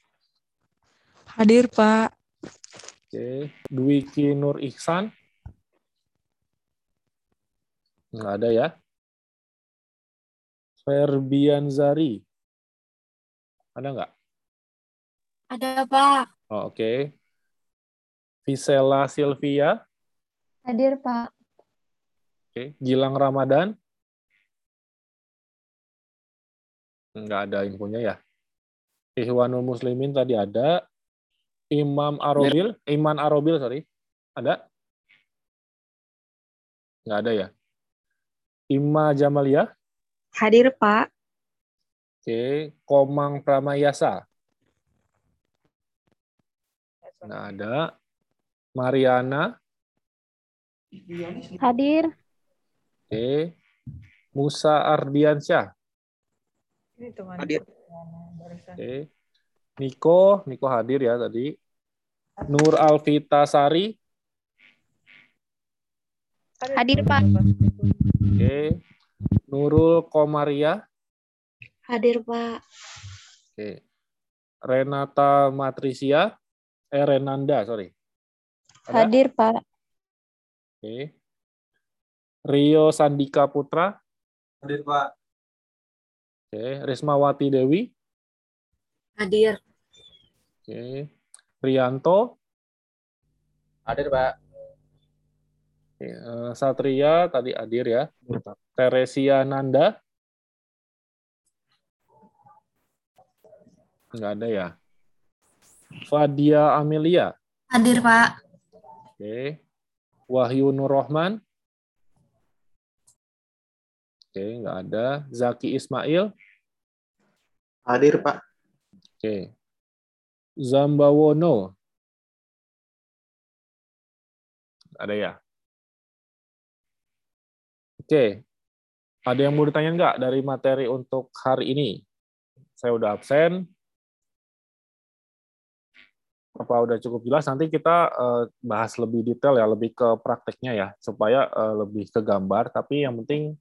Hadir, Pak. Oke. Dwi Kinur Ihsan. Nggak ada ya. Ferbian Zari. Ada nggak? Ada, Pak. Oh, Oke. Okay. Visela Silvia. Hadir, Pak. Oke. Okay. Gilang Ramadan. Nggak ada infonya ya. Ikhwanul Muslimin tadi ada. Imam Arobil, Iman Arobil, sorry. Ada? Nggak ada ya. Ima Jamalia. Hadir, Pak. Oke. Komang Pramayasa. Nggak ada. Mariana. Hadir. Oke. Musa Ardiansyah. Hadir. Oke. Niko, Niko hadir ya tadi. Nur Alvita Sari. Hadir, Pak. Oke. Nurul Komaria. Hadir, Pak. Oke. Renata Matrisia. Eh, Renanda, sorry. Ada? Hadir, Pak. Oke. Rio Sandika Putra. Hadir, Pak. Oke. Rismawati Dewi. Hadir. Oke. Prianto. Hadir, Pak. Eh, Satria tadi hadir ya. Teresia Nanda. Nggak ada ya. Fadia Amelia. Hadir, Pak. Oke. Wahyu Nur Rohman. Oke, nggak ada. Zaki Ismail. Hadir, Pak. Oke. Zambawono. Ada ya? Oke. Ada yang mau ditanya nggak dari materi untuk hari ini? Saya udah absen. Apa udah cukup jelas? Nanti kita eh, bahas lebih detail ya, lebih ke prakteknya ya, supaya eh, lebih ke gambar. Tapi yang penting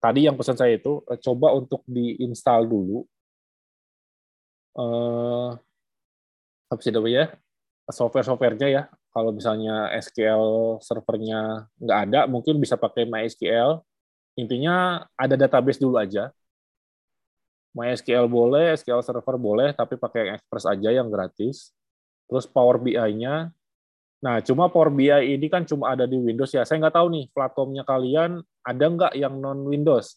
tadi yang pesan saya itu eh, coba untuk diinstal dulu apa sih namanya software-softwarenya ya. Kalau misalnya SQL servernya nggak ada, mungkin bisa pakai MySQL. Intinya ada database dulu aja. MySQL boleh, SQL server boleh, tapi pakai yang Express aja yang gratis. Terus Power BI-nya, nah cuma Power BI ini kan cuma ada di Windows ya. Saya nggak tahu nih platformnya kalian ada nggak yang non Windows.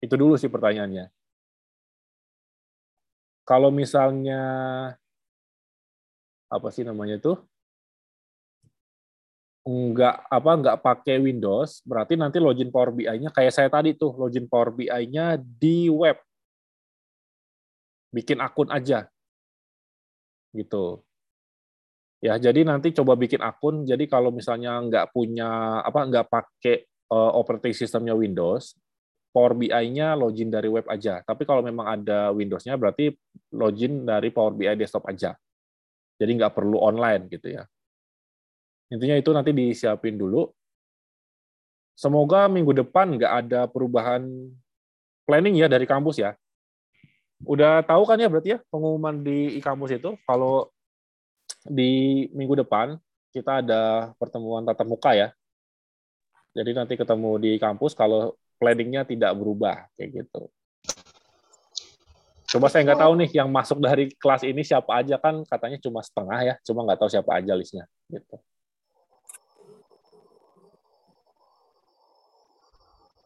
Itu dulu sih pertanyaannya. Kalau misalnya apa sih namanya tuh? Nggak apa nggak pakai Windows berarti nanti login Power BI-nya kayak saya tadi tuh login Power BI-nya di web. Bikin akun aja. Gitu. Ya jadi nanti coba bikin akun jadi kalau misalnya nggak punya apa nggak pakai uh, operating sistemnya Windows Power BI-nya login dari web aja. Tapi kalau memang ada Windows-nya berarti login dari Power BI desktop aja jadi nggak perlu online gitu ya Intinya itu nanti disiapin dulu. Semoga minggu depan nggak ada perubahan planning ya dari kampus ya. Udah tahu kan ya berarti ya pengumuman di kampus itu kalau di minggu depan kita ada pertemuan tatap muka ya. Jadi nanti ketemu di kampus kalau planningnya tidak berubah kayak gitu. Coba saya nggak tahu nih yang masuk dari kelas ini siapa aja kan katanya cuma setengah ya, cuma nggak tahu siapa aja listnya gitu.